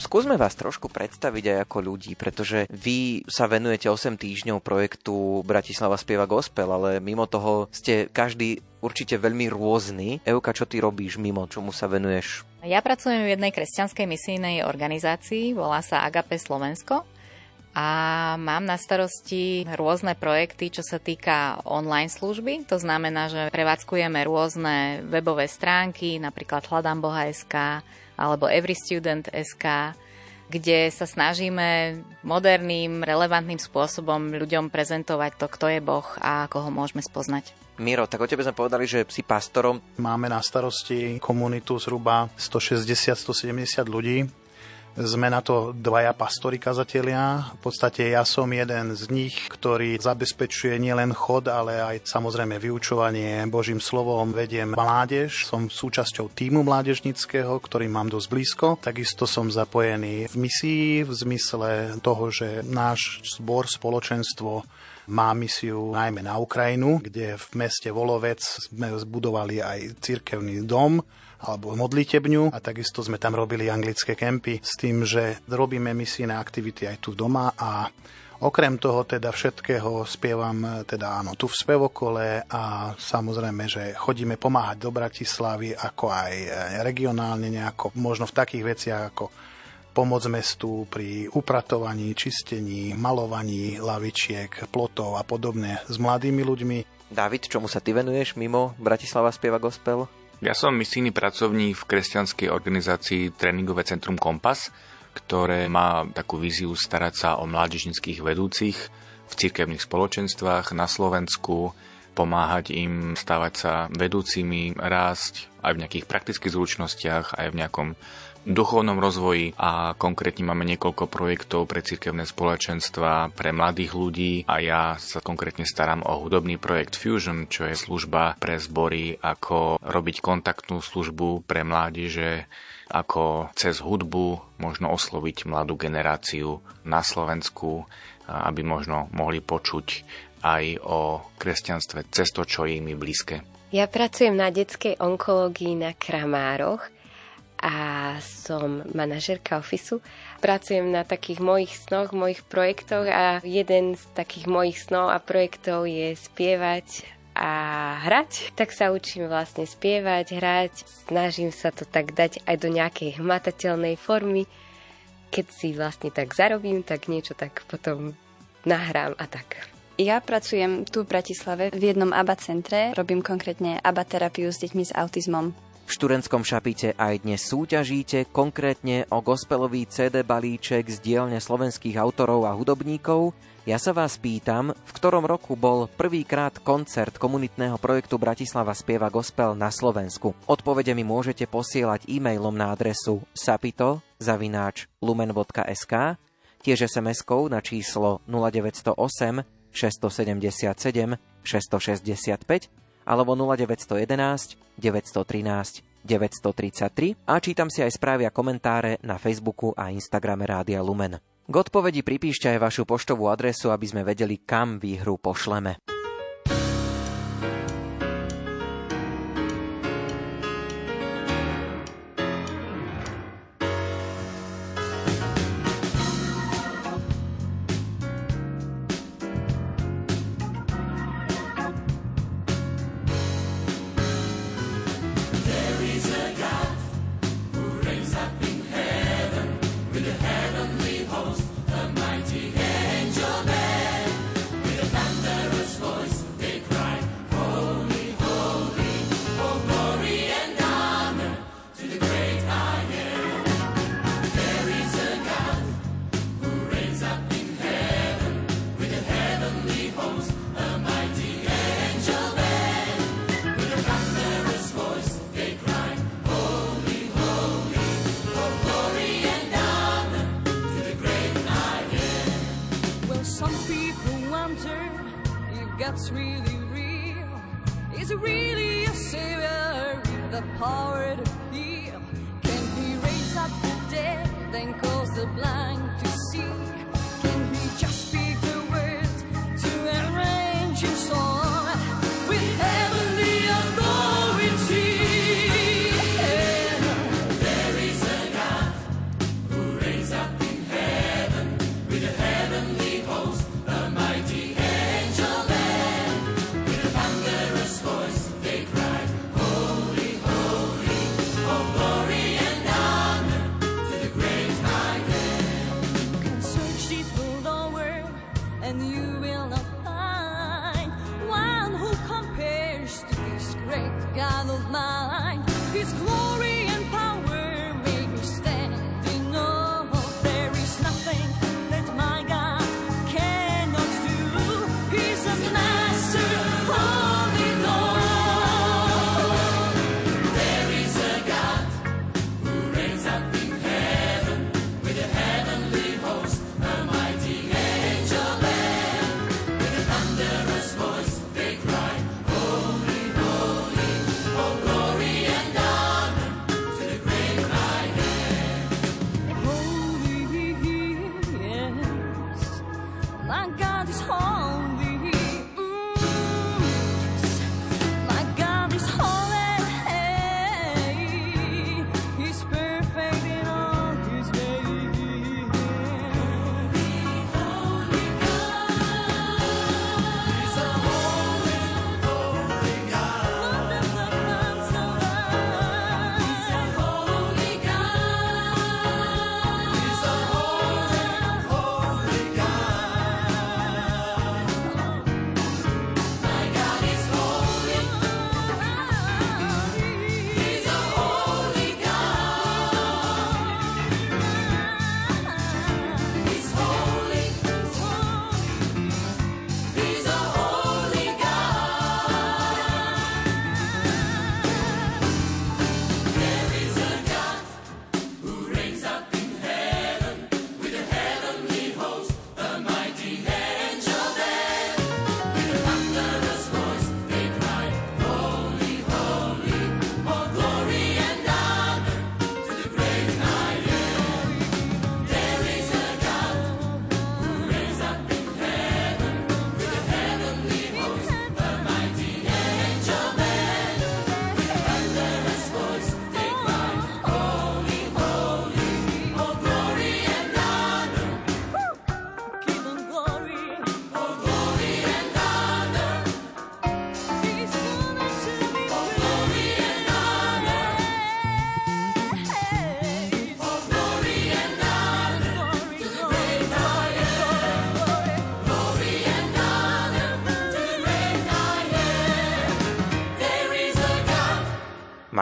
Skúsme vás trošku predstaviť aj ako ľudí, pretože vy sa venujete 8 týždňov projektu Bratislava spieva gospel, ale mimo toho ste každý určite veľmi rôzny. Euka, čo ty robíš mimo, čomu sa venuješ? Ja pracujem v jednej kresťanskej misijnej organizácii, volá sa Agape Slovensko a mám na starosti rôzne projekty, čo sa týka online služby. To znamená, že prevádzkujeme rôzne webové stránky, napríklad hľadamboha.sk alebo everystudent.sk, kde sa snažíme moderným, relevantným spôsobom ľuďom prezentovať to, kto je Boh a ako ho môžeme spoznať. Miro, tak o tebe sme povedali, že si pastorom. Máme na starosti komunitu zhruba 160-170 ľudí. Sme na to dvaja pastori kazatelia. V podstate ja som jeden z nich, ktorý zabezpečuje nielen chod, ale aj samozrejme vyučovanie Božím slovom. Vediem mládež, som súčasťou týmu mládežnického, ktorý mám dosť blízko. Takisto som zapojený v misii v zmysle toho, že náš zbor, spoločenstvo má misiu najmä na Ukrajinu, kde v meste Volovec sme zbudovali aj cirkevný dom, alebo modlitebňu a takisto sme tam robili anglické kempy s tým, že robíme misijné aktivity aj tu doma a Okrem toho teda všetkého spievam teda áno, tu v spevokole a samozrejme, že chodíme pomáhať do Bratislavy ako aj regionálne nejako, možno v takých veciach ako pomoc mestu pri upratovaní, čistení, malovaní lavičiek, plotov a podobne s mladými ľuďmi. David, čomu sa ty venuješ mimo Bratislava spieva gospel? Ja som misijný pracovník v kresťanskej organizácii Tréningové centrum Kompas, ktoré má takú víziu starať sa o mládežnických vedúcich v cirkevných spoločenstvách na Slovensku, pomáhať im stávať sa vedúcimi, rásť aj v nejakých praktických zručnostiach, aj v nejakom duchovnom rozvoji a konkrétne máme niekoľko projektov pre cirkevné spoločenstva, pre mladých ľudí a ja sa konkrétne starám o hudobný projekt Fusion, čo je služba pre zbory, ako robiť kontaktnú službu pre mládeže, ako cez hudbu možno osloviť mladú generáciu na Slovensku, aby možno mohli počuť aj o kresťanstve cez to, čo je im blízke. Ja pracujem na detskej onkológii na Kramároch a som manažerka ofisu. Pracujem na takých mojich snoch, mojich projektoch a jeden z takých mojich snov a projektov je spievať a hrať. Tak sa učím vlastne spievať, hrať. Snažím sa to tak dať aj do nejakej hmatateľnej formy. Keď si vlastne tak zarobím, tak niečo tak potom nahrám a tak. Ja pracujem tu v Bratislave v jednom ABA centre. Robím konkrétne ABA terapiu s deťmi s autizmom. V študentskom šapite aj dnes súťažíte konkrétne o gospelový CD balíček z dielne slovenských autorov a hudobníkov. Ja sa vás pýtam, v ktorom roku bol prvýkrát koncert komunitného projektu Bratislava spieva gospel na Slovensku. Odpovede mi môžete posielať e-mailom na adresu sapito zavináč lumen.sk, tiež SMS-kou na číslo 0908 677 665 alebo 0911 913 933 a čítam si aj správy a komentáre na Facebooku a Instagrame Rádia Lumen. K odpovedi pripíšte aj vašu poštovú adresu, aby sme vedeli, kam výhru pošleme.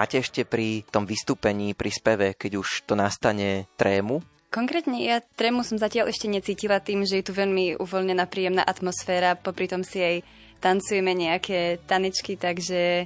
Máte ešte pri tom vystúpení, pri speve, keď už to nastane trému? Konkrétne ja trému som zatiaľ ešte necítila tým, že je tu veľmi uvoľnená, príjemná atmosféra, popri tom si aj tancujeme nejaké tanečky, takže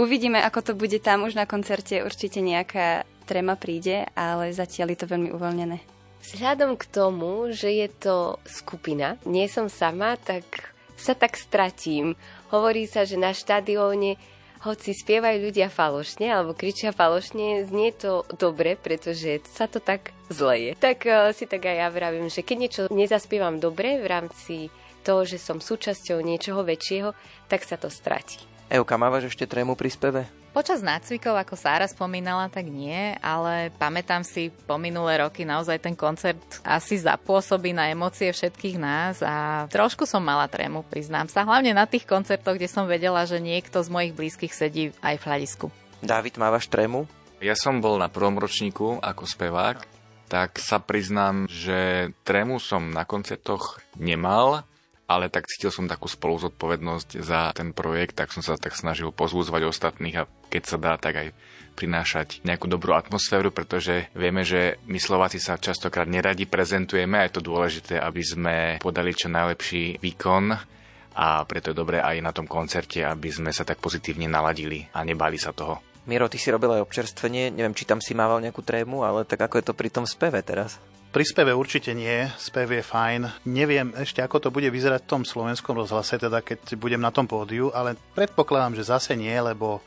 uvidíme, ako to bude tam už na koncerte. Určite nejaká tréma príde, ale zatiaľ je to veľmi uvoľnené. Vzhľadom k tomu, že je to skupina, nie som sama, tak sa tak stratím. Hovorí sa, že na štadióne hoci spievajú ľudia falošne alebo kričia falošne, znie to dobre, pretože sa to tak zleje. Tak uh, si tak aj ja vravím, že keď niečo nezaspievam dobre v rámci toho, že som súčasťou niečoho väčšieho, tak sa to stratí. Euka, mávaš ešte trému pri speve? Počas nácvikov, ako Sára spomínala, tak nie, ale pamätám si po minulé roky naozaj ten koncert asi zapôsobí na emócie všetkých nás a trošku som mala trému, priznám sa. Hlavne na tých koncertoch, kde som vedela, že niekto z mojich blízkych sedí aj v hľadisku. Dávid, mávaš trému? Ja som bol na prvom ročníku ako spevák, tak sa priznám, že trému som na koncertoch nemal, ale tak cítil som takú spoluzodpovednosť za ten projekt, tak som sa tak snažil pozvúzvať ostatných a keď sa dá, tak aj prinášať nejakú dobrú atmosféru, pretože vieme, že my Slováci sa častokrát neradi prezentujeme a je to dôležité, aby sme podali čo najlepší výkon a preto je dobré aj na tom koncerte, aby sme sa tak pozitívne naladili a nebali sa toho. Miro, ty si robil aj občerstvenie, neviem, či tam si mával nejakú trému, ale tak ako je to pri tom speve teraz? Pri speve určite nie, spev je fajn. Neviem ešte, ako to bude vyzerať v tom slovenskom rozhlase, teda keď budem na tom pódiu, ale predpokladám, že zase nie, lebo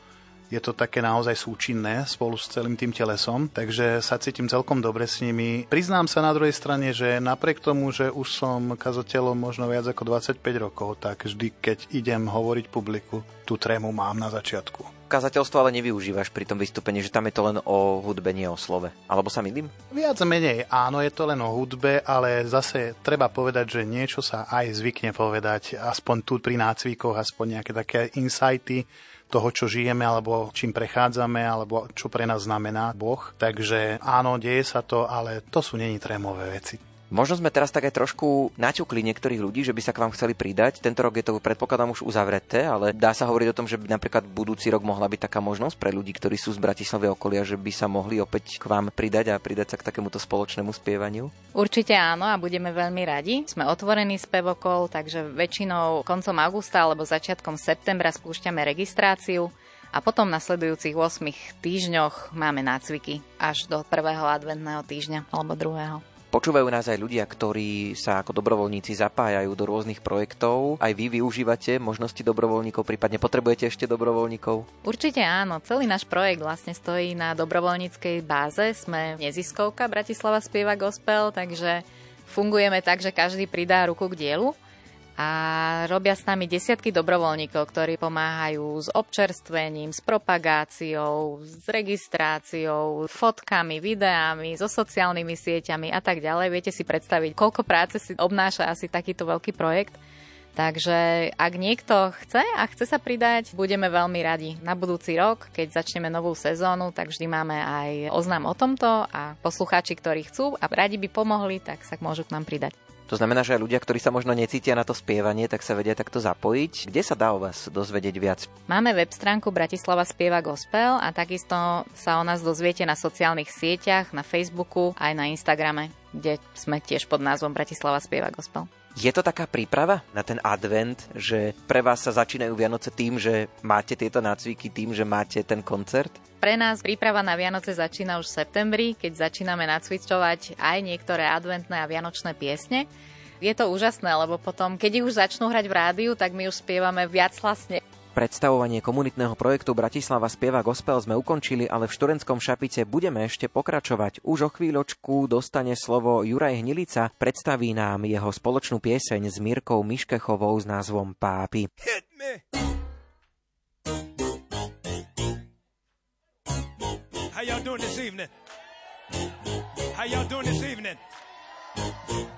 je to také naozaj súčinné spolu s celým tým telesom, takže sa cítim celkom dobre s nimi. Priznám sa na druhej strane, že napriek tomu, že už som kazateľom možno viac ako 25 rokov, tak vždy, keď idem hovoriť publiku, tú trému mám na začiatku. Kazateľstvo ale nevyužívaš pri tom vystúpení, že tam je to len o hudbe, nie o slove. Alebo sa milím? Viac menej áno, je to len o hudbe, ale zase treba povedať, že niečo sa aj zvykne povedať, aspoň tu pri nácvikoch, aspoň nejaké také insighty toho, čo žijeme, alebo čím prechádzame, alebo čo pre nás znamená Boh. Takže áno, deje sa to, ale to sú není trémové veci. Možno sme teraz tak aj trošku naťukli niektorých ľudí, že by sa k vám chceli pridať. Tento rok je to predpokladám už uzavreté, ale dá sa hovoriť o tom, že by napríklad budúci rok mohla byť taká možnosť pre ľudí, ktorí sú z Bratislavy okolia, že by sa mohli opäť k vám pridať a pridať sa k takémuto spoločnému spievaniu. Určite áno a budeme veľmi radi. Sme otvorení spevokol, takže väčšinou koncom augusta alebo začiatkom septembra spúšťame registráciu a potom v nasledujúcich 8 týždňoch máme nácviky až do prvého adventného týždňa alebo druhého. Počúvajú nás aj ľudia, ktorí sa ako dobrovoľníci zapájajú do rôznych projektov. Aj vy využívate možnosti dobrovoľníkov, prípadne potrebujete ešte dobrovoľníkov? Určite áno. Celý náš projekt vlastne stojí na dobrovoľníckej báze. Sme neziskovka Bratislava spieva gospel, takže fungujeme tak, že každý pridá ruku k dielu a robia s nami desiatky dobrovoľníkov, ktorí pomáhajú s občerstvením, s propagáciou, s registráciou, fotkami, videami, so sociálnymi sieťami a tak ďalej. Viete si predstaviť, koľko práce si obnáša asi takýto veľký projekt. Takže ak niekto chce a chce sa pridať, budeme veľmi radi. Na budúci rok, keď začneme novú sezónu, tak vždy máme aj oznám o tomto a poslucháči, ktorí chcú a radi by pomohli, tak sa môžu k nám pridať. To znamená, že aj ľudia, ktorí sa možno necítia na to spievanie, tak sa vedia takto zapojiť. Kde sa dá o vás dozvedieť viac? Máme web stránku Bratislava spieva gospel a takisto sa o nás dozviete na sociálnych sieťach, na Facebooku aj na Instagrame, kde sme tiež pod názvom Bratislava spieva gospel. Je to taká príprava na ten advent, že pre vás sa začínajú Vianoce tým, že máte tieto nácviky, tým, že máte ten koncert? Pre nás príprava na Vianoce začína už v septembri, keď začíname nacvičovať aj niektoré adventné a vianočné piesne. Je to úžasné, lebo potom, keď ich už začnú hrať v rádiu, tak my už spievame viac hlasne. Predstavovanie komunitného projektu Bratislava spieva gospel sme ukončili, ale v Šturenskom šapice budeme ešte pokračovať. Už o chvíľočku dostane slovo Juraj Hnilica, predstaví nám jeho spoločnú pieseň s Mirkou Miškechovou s názvom Pápi. Hit me. How y'all doing this evening? How y'all doing this evening?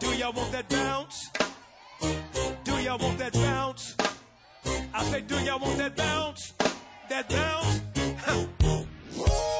Do y'all want that bounce? Do y'all want that bounce? I say, do y'all want that bounce? That bounce?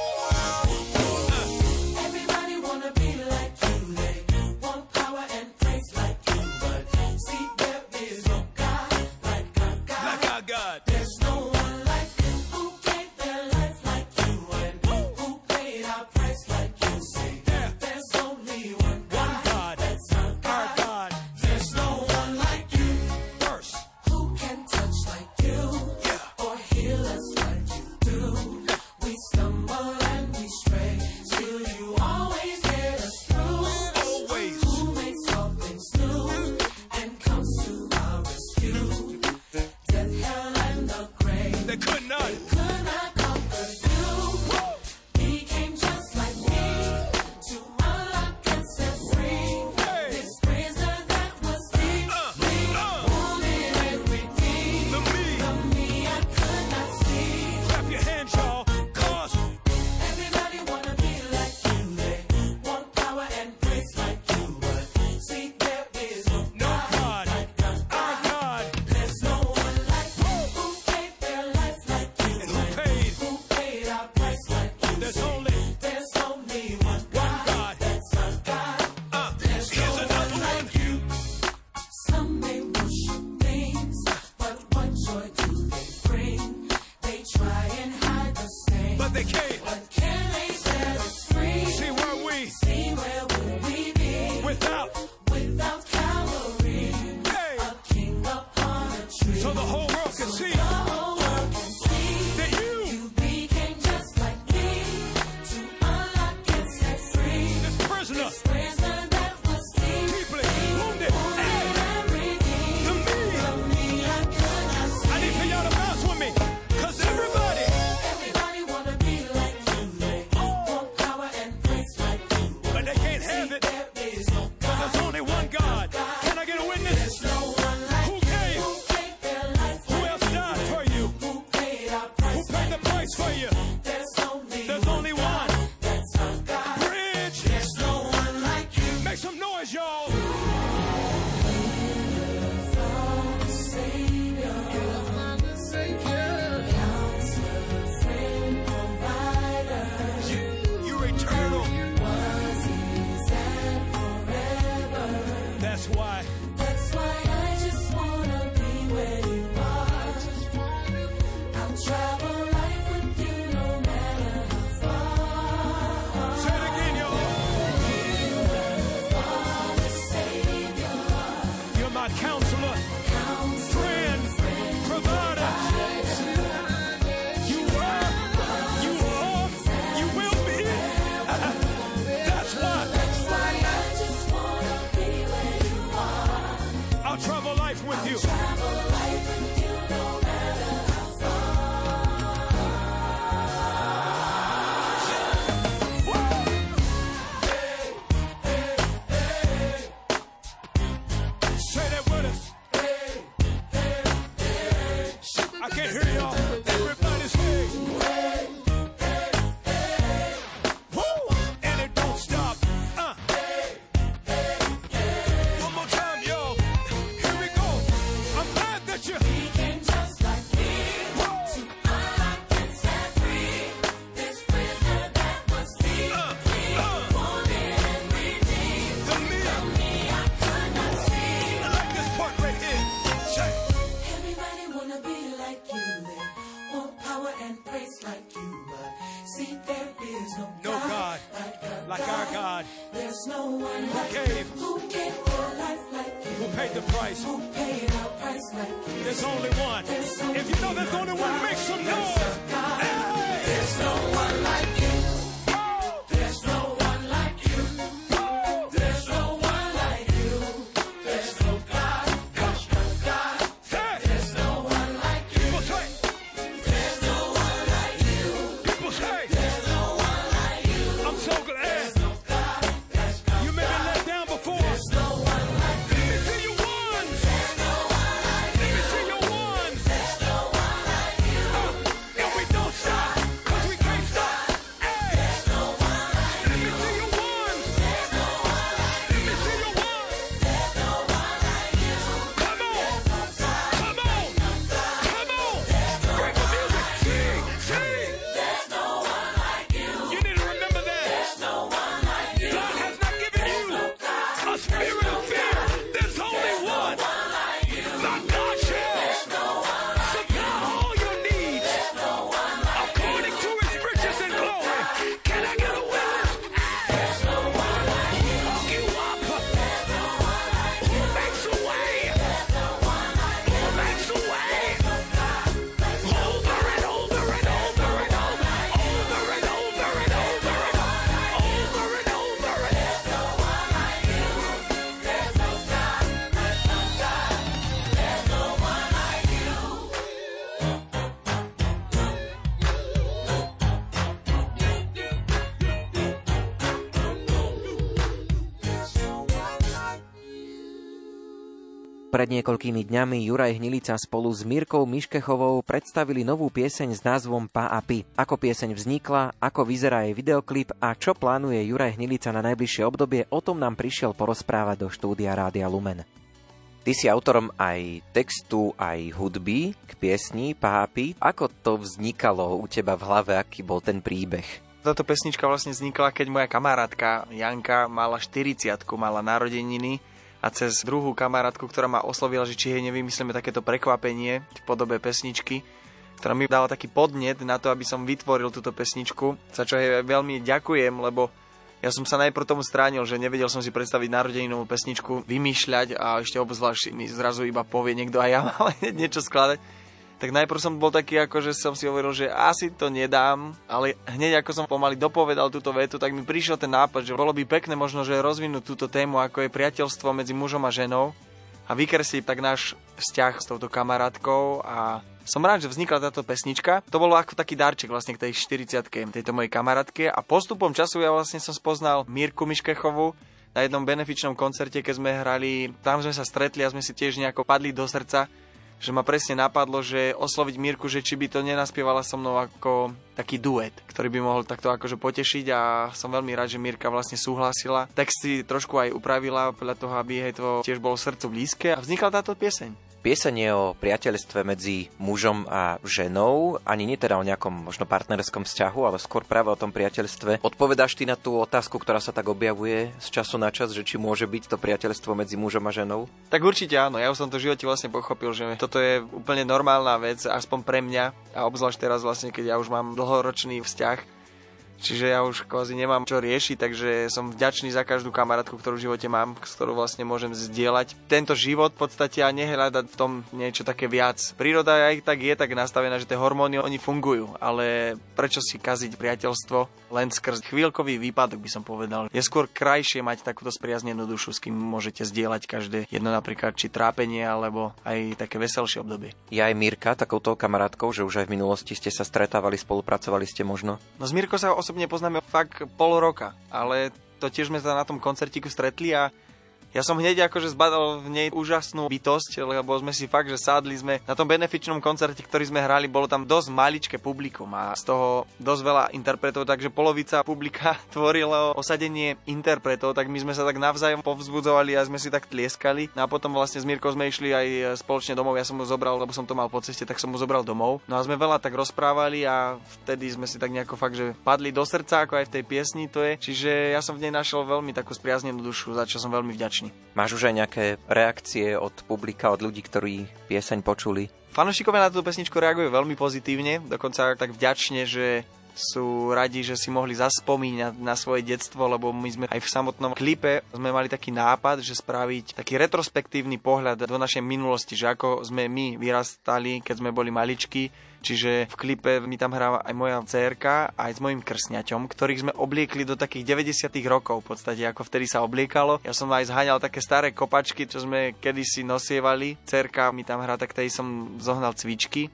Pred niekoľkými dňami Juraj Hnilica spolu s Mírkou Miškechovou predstavili novú pieseň s názvom Pa a Pi. Ako pieseň vznikla, ako vyzerá jej videoklip a čo plánuje Juraj Hnilica na najbližšie obdobie, o tom nám prišiel porozprávať do štúdia Rádia Lumen. Ty si autorom aj textu, aj hudby k piesni Pápi. Ako to vznikalo u teba v hlave, aký bol ten príbeh? Táto pesnička vlastne vznikla, keď moja kamarátka Janka mala 40, mala narodeniny a cez druhú kamarátku, ktorá ma oslovila, že či jej nevymyslíme takéto prekvapenie v podobe pesničky, ktorá mi dala taký podnet na to, aby som vytvoril túto pesničku, za čo jej veľmi ďakujem, lebo ja som sa najprv tomu stránil, že nevedel som si predstaviť narodeninovú pesničku vymýšľať a ešte obzvlášť mi zrazu iba povie niekto a ja mám niečo skladať tak najprv som bol taký, ako že som si hovoril, že asi to nedám, ale hneď ako som pomaly dopovedal túto vetu, tak mi prišiel ten nápad, že bolo by pekné možno, že rozvinúť túto tému, ako je priateľstvo medzi mužom a ženou a vykresliť tak náš vzťah s touto kamarátkou. A som rád, že vznikla táto pesnička. To bolo ako taký darček vlastne k tej 40 tejto mojej kamarátke. A postupom času ja vlastne som spoznal Mirku Miškechovu, na jednom benefičnom koncerte, keď sme hrali, tam sme sa stretli a sme si tiež nejako padli do srdca že ma presne napadlo, že osloviť Mirku, že či by to nenaspievala so mnou ako taký duet, ktorý by mohol takto akože potešiť a som veľmi rád, že Mirka vlastne súhlasila. Texty trošku aj upravila podľa toho, aby jej to tiež bolo srdcu blízke a vznikla táto pieseň. Pieseň je o priateľstve medzi mužom a ženou, ani nie teda o nejakom možno partnerskom vzťahu, ale skôr práve o tom priateľstve. Odpovedáš ty na tú otázku, ktorá sa tak objavuje z času na čas, že či môže byť to priateľstvo medzi mužom a ženou? Tak určite áno, ja už som to v živote vlastne pochopil, že toto je úplne normálna vec, aspoň pre mňa a obzvlášť teraz vlastne, keď ja už mám dlhoročný vzťah, Čiže ja už kvázi nemám čo riešiť, takže som vďačný za každú kamarátku, ktorú v živote mám, s ktorou vlastne môžem zdieľať tento život v podstate a nehľadať v tom niečo také viac. Príroda aj tak je tak nastavená, že tie hormóny oni fungujú, ale prečo si kaziť priateľstvo len skrz chvíľkový výpadok by som povedal. Je skôr krajšie mať takúto spriaznenú dušu, s kým môžete zdieľať každé jedno napríklad či trápenie alebo aj také veselšie obdobie. Ja aj Mirka takouto kamarátkou, že už aj v minulosti ste sa stretávali, spolupracovali ste možno? No s Mirko sa osobne poznáme fakt pol roka, ale to tiež sme sa na tom koncertiku stretli a ja som hneď akože zbadal v nej úžasnú bytosť, lebo sme si fakt, že sádli sme na tom benefičnom koncerte, ktorý sme hrali, bolo tam dosť maličké publikum a z toho dosť veľa interpretov, takže polovica publika tvorilo osadenie interpretov, tak my sme sa tak navzájom povzbudzovali a sme si tak tlieskali. No a potom vlastne s Mirkou sme išli aj spoločne domov, ja som ho zobral, lebo som to mal po ceste, tak som ho zobral domov. No a sme veľa tak rozprávali a vtedy sme si tak nejako fakt, že padli do srdca, ako aj v tej piesni to je. Čiže ja som v nej našiel veľmi takú spriaznenú dušu, za čo som veľmi vďačný vďačný. Máš už aj nejaké reakcie od publika, od ľudí, ktorí pieseň počuli? Fanúšikovia na túto pesničku reagujú veľmi pozitívne, dokonca tak vďačne, že sú radi, že si mohli zaspomínať na svoje detstvo, lebo my sme aj v samotnom klipe sme mali taký nápad, že spraviť taký retrospektívny pohľad do našej minulosti, že ako sme my vyrastali, keď sme boli maličky, Čiže v klipe mi tam hrá aj moja dcerka, aj s mojim krsňaťom, ktorých sme obliekli do takých 90 rokov, v podstate ako vtedy sa obliekalo. Ja som aj zháňal také staré kopačky, čo sme kedysi nosievali. Cerka mi tam hrá, tak tej som zohnal cvičky.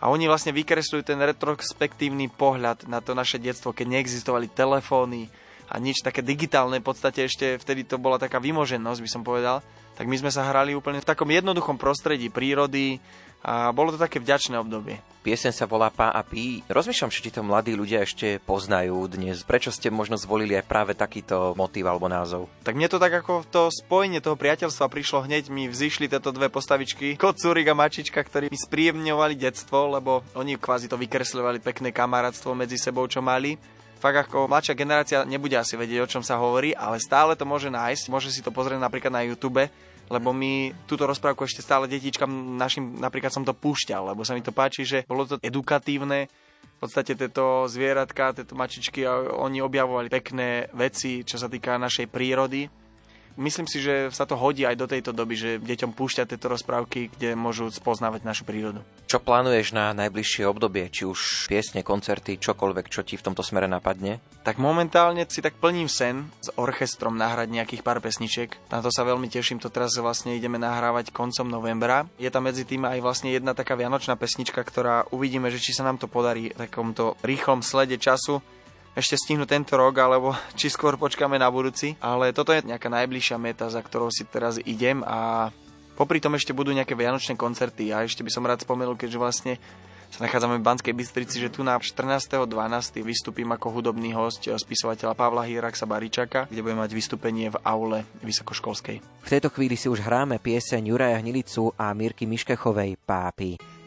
A oni vlastne vykresľujú ten retrospektívny pohľad na to naše detstvo, keď neexistovali telefóny a nič také digitálne. V podstate ešte vtedy to bola taká vymoženosť, by som povedal. Tak my sme sa hrali úplne v takom jednoduchom prostredí prírody, a bolo to také vďačné obdobie. Piesen sa volá Pá a Pí. Rozmýšľam, či to mladí ľudia ešte poznajú dnes. Prečo ste možno zvolili aj práve takýto motív alebo názov? Tak mne to tak ako to spojenie toho priateľstva prišlo hneď, mi vzýšli tieto dve postavičky, Kocúrik a Mačička, ktorí mi spríjemňovali detstvo, lebo oni kvázi to vykresľovali pekné kamarátstvo medzi sebou, čo mali fakt ako mladšia generácia nebude asi vedieť, o čom sa hovorí, ale stále to môže nájsť, môže si to pozrieť napríklad na YouTube lebo my túto rozprávku ešte stále detičkam našim, napríklad som to púšťal, lebo sa mi to páči, že bolo to edukatívne, v podstate tieto zvieratka, tieto mačičky, oni objavovali pekné veci, čo sa týka našej prírody myslím si, že sa to hodí aj do tejto doby, že deťom púšťať tieto rozprávky, kde môžu spoznávať našu prírodu. Čo plánuješ na najbližšie obdobie? Či už piesne, koncerty, čokoľvek, čo ti v tomto smere napadne? Tak momentálne si tak plním sen s orchestrom nahrať nejakých pár pesničiek. Na to sa veľmi teším, to teraz vlastne ideme nahrávať koncom novembra. Je tam medzi tým aj vlastne jedna taká vianočná pesnička, ktorá uvidíme, že či sa nám to podarí v takomto rýchlom slede času ešte stihnú tento rok, alebo či skôr počkáme na budúci. Ale toto je nejaká najbližšia meta, za ktorou si teraz idem a popri tom ešte budú nejaké vianočné koncerty a ešte by som rád spomenul, keďže vlastne sa nachádzame v Banskej Bystrici, že tu na 14.12. vystúpim ako hudobný host spisovateľa Pavla Hiraksa Baričaka, kde budeme mať vystúpenie v aule vysokoškolskej. V tejto chvíli si už hráme pieseň Juraja Hnilicu a Mirky Miškechovej Pápi.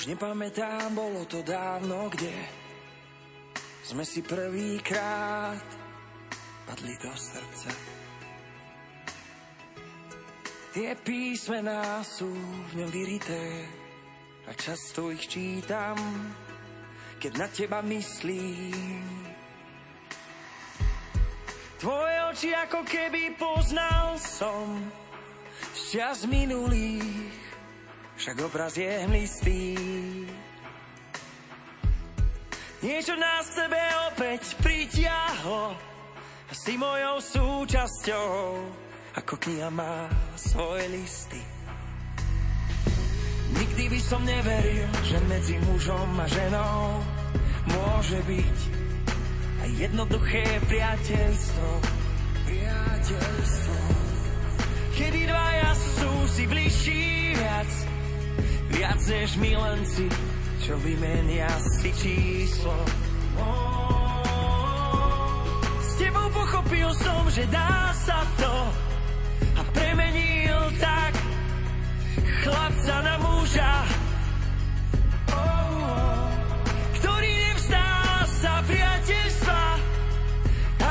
Už nepamätám, bolo to dávno, kde sme si prvýkrát padli do srdca. Tie písmená sú v ňom vyrité a často ich čítam, keď na teba myslím. Tvoje oči ako keby poznal som čas minulých, však obraz je hmlistý. Niečo nás v tebe opäť pritiahlo si mojou súčasťou, ako kniha má svoje listy. Nikdy by som neveril, že medzi mužom a ženou môže byť aj jednoduché priateľstvo. Priateľstvo. Kedy dvaja sú si bližší viac, viac než milenci, čo vymenia si číslo. S tebou pochopil som, že dá sa to a premenil tak chlapca na muža. Ktorý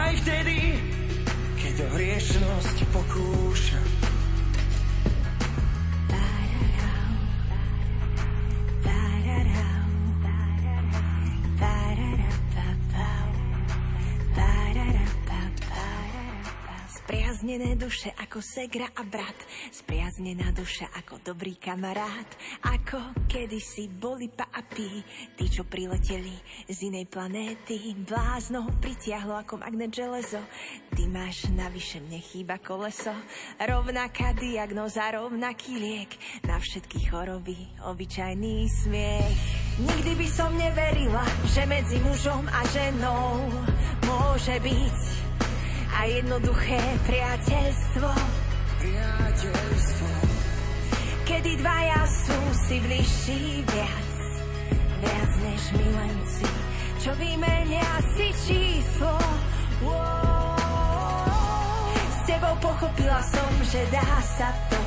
aj vtedy, keď o hriešnosť pokúša. that Spriaznené duše ako segra a brat, spriaznená duša ako dobrý kamarát, ako kedysi boli pa a pí, tí, čo prileteli z inej planéty, blázno pritiahlo ako magnet železo, ty máš navyše mne chýba koleso, rovnaká diagnoza, rovnaký liek, na všetky choroby obyčajný smiech. Nikdy by som neverila, že medzi mužom a ženou môže byť a jednoduché priateľstvo. Priateľstvo. Kedy dvaja sú si bližší viac, viac než milenci, čo vymenia si číslo. S tebou pochopila som, že dá sa to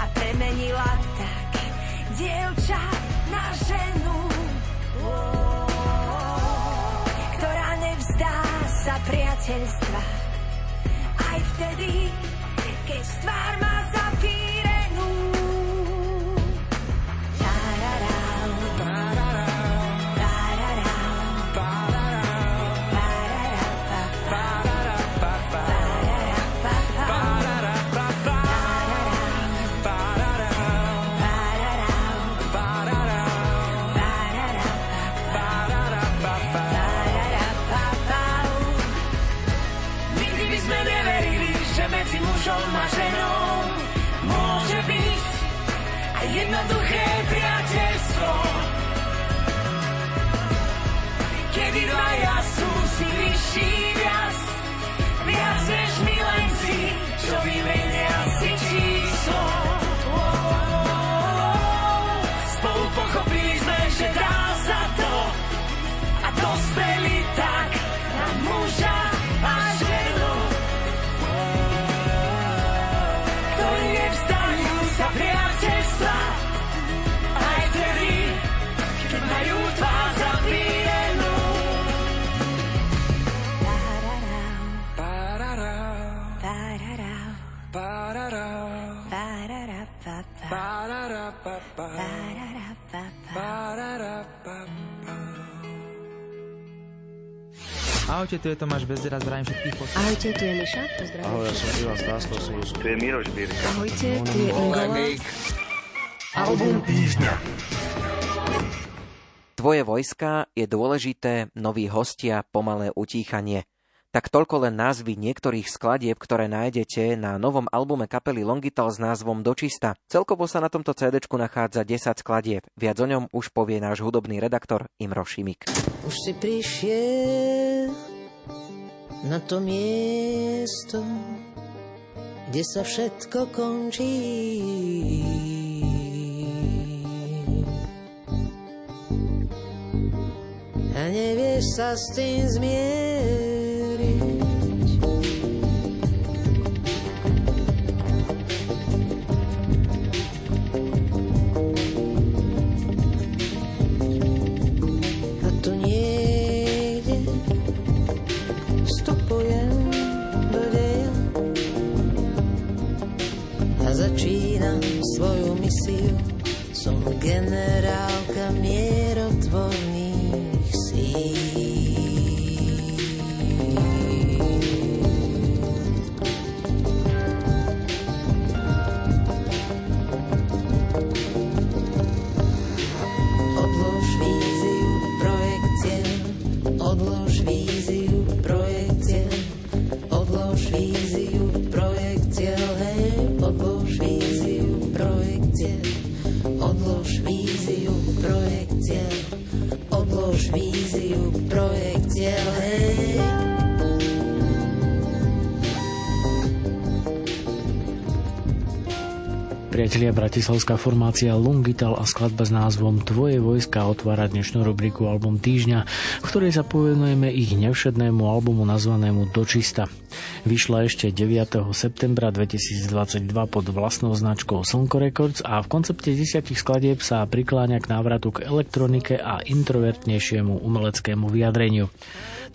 a premenila tak dievča na ženu. Ktorá nevzdá sa priateľstva. Aj vtedy, keď tvár má Ahojte, tu je Tomáš Bezdera, zdravím všetkých poslucháčov. Ahojte, tu je Miša, pozdravím. Ahoj, ja som Ivan Stásko, Tu je Miroš Birka. Ahojte, tu je Ingola. Album týždňa. Tvoje vojska je dôležité, noví hostia, pomalé utíchanie. Tak toľko len názvy niektorých skladieb, ktoré nájdete na novom albume kapely Longital s názvom Dočista. Celkovo sa na tomto CD nachádza 10 skladieb. Viac o ňom už povie náš hudobný redaktor Imro Šimik. Už si prišiel na to miesto, kde sa všetko končí. A nevieš sa s tým zmieriť. Priatelia, bratislavská formácia Lungital a skladba s názvom Tvoje vojska otvára dnešnú rubriku Album týždňa, v ktorej sa povenujeme ich nevšednému albumu nazvanému Dočista. Vyšla ešte 9. septembra 2022 pod vlastnou značkou Slnko Records a v koncepte desiatich skladieb sa prikláňa k návratu k elektronike a introvertnejšiemu umeleckému vyjadreniu.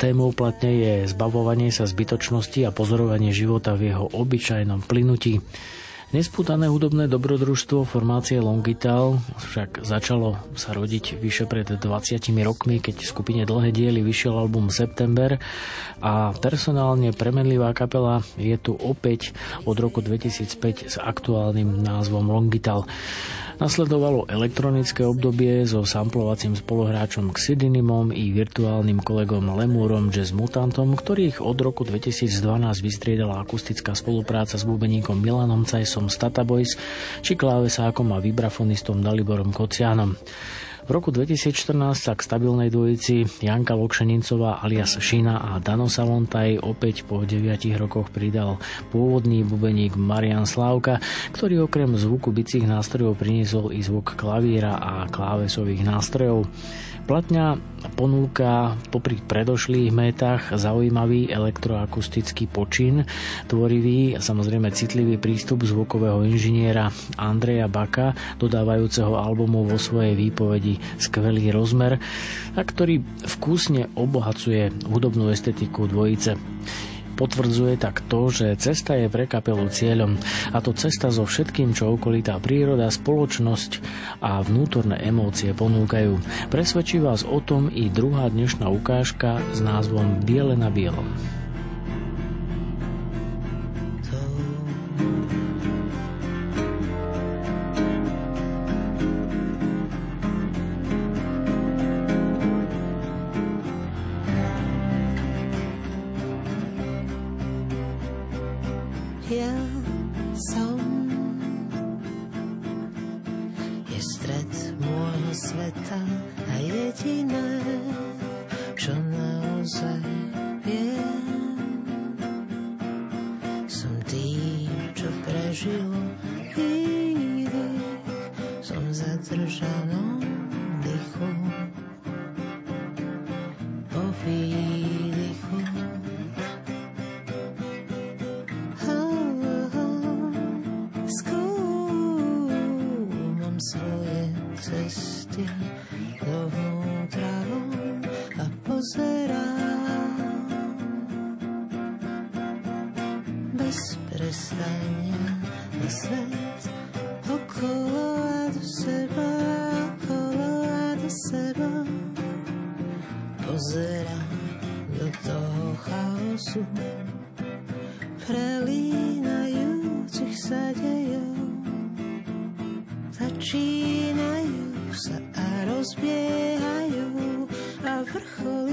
Témou platne je zbavovanie sa zbytočnosti a pozorovanie života v jeho obyčajnom plynutí. Nespútané hudobné dobrodružstvo formácie Longital však začalo sa rodiť vyše pred 20 rokmi, keď v skupine Dlhé diely vyšiel album September a personálne premenlivá kapela je tu opäť od roku 2005 s aktuálnym názvom Longital. Nasledovalo elektronické obdobie so samplovacím spoluhráčom Xidinimom i virtuálnym kolegom Lemúrom Jazz Mutantom, ktorých od roku 2012 vystriedala akustická spolupráca s bubeníkom Milanom Cajsom Stata Boys či klávesákom a vibrafonistom Daliborom Kocianom. V roku 2014 sa k stabilnej dvojici Janka Lokšenincová alias Šina a Dano Salontaj opäť po 9 rokoch pridal pôvodný bubeník Marian Slávka, ktorý okrem zvuku bicích nástrojov priniesol i zvuk klavíra a klávesových nástrojov. Platňa ponúka popri predošlých métach zaujímavý elektroakustický počin, tvorivý a samozrejme citlivý prístup zvukového inžiniera Andreja Baka, dodávajúceho albumu vo svojej výpovedi skvelý rozmer, a ktorý vkusne obohacuje hudobnú estetiku dvojice. Potvrdzuje tak to, že cesta je pre kapelu cieľom a to cesta so všetkým, čo okolitá príroda, spoločnosť a vnútorné emócie ponúkajú. Presvedčí vás o tom i druhá dnešná ukážka s názvom Biele na bielom. A vrcholia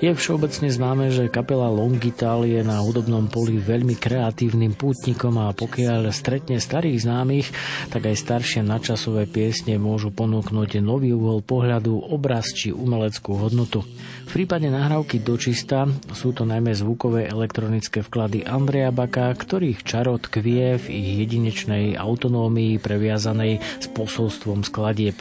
Je všeobecne známe, že kapela Longital je na hudobnom poli veľmi kreatívnym pútnikom a pokiaľ stretne starých známych, tak aj staršie nadčasové piesne môžu ponúknuť nový uhol pohľadu, obraz či umeleckú hodnotu. V prípade nahrávky dočista sú to najmä zvukové elektronické vklady Andreja Baka, ktorých čarot tkvie v ich jedinečnej autonómii previazanej s posolstvom skladieb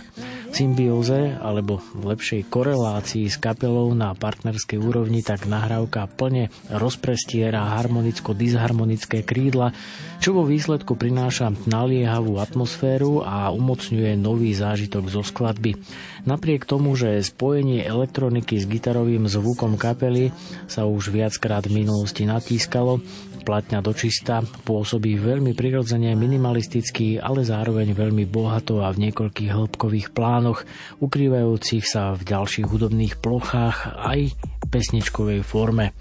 symbióze alebo v lepšej korelácii s kapelou na partnerskej úrovni, tak nahrávka plne rozprestiera harmonicko-disharmonické krídla, čo vo výsledku prináša naliehavú atmosféru a umocňuje nový zážitok zo skladby. Napriek tomu, že spojenie elektroniky s gitarovým zvukom kapely sa už viackrát v minulosti natískalo, platňa dočista, pôsobí veľmi prirodzene minimalisticky, ale zároveň veľmi bohato a v niekoľkých hĺbkových plánoch, ukrývajúcich sa v ďalších hudobných plochách aj pesničkovej forme.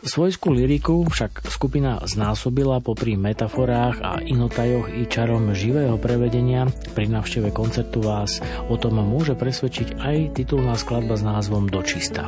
Svojskú liriku však skupina znásobila popri metaforách a inotajoch i čarom živého prevedenia. Pri navšteve koncertu vás o tom môže presvedčiť aj titulná skladba s názvom Dočista.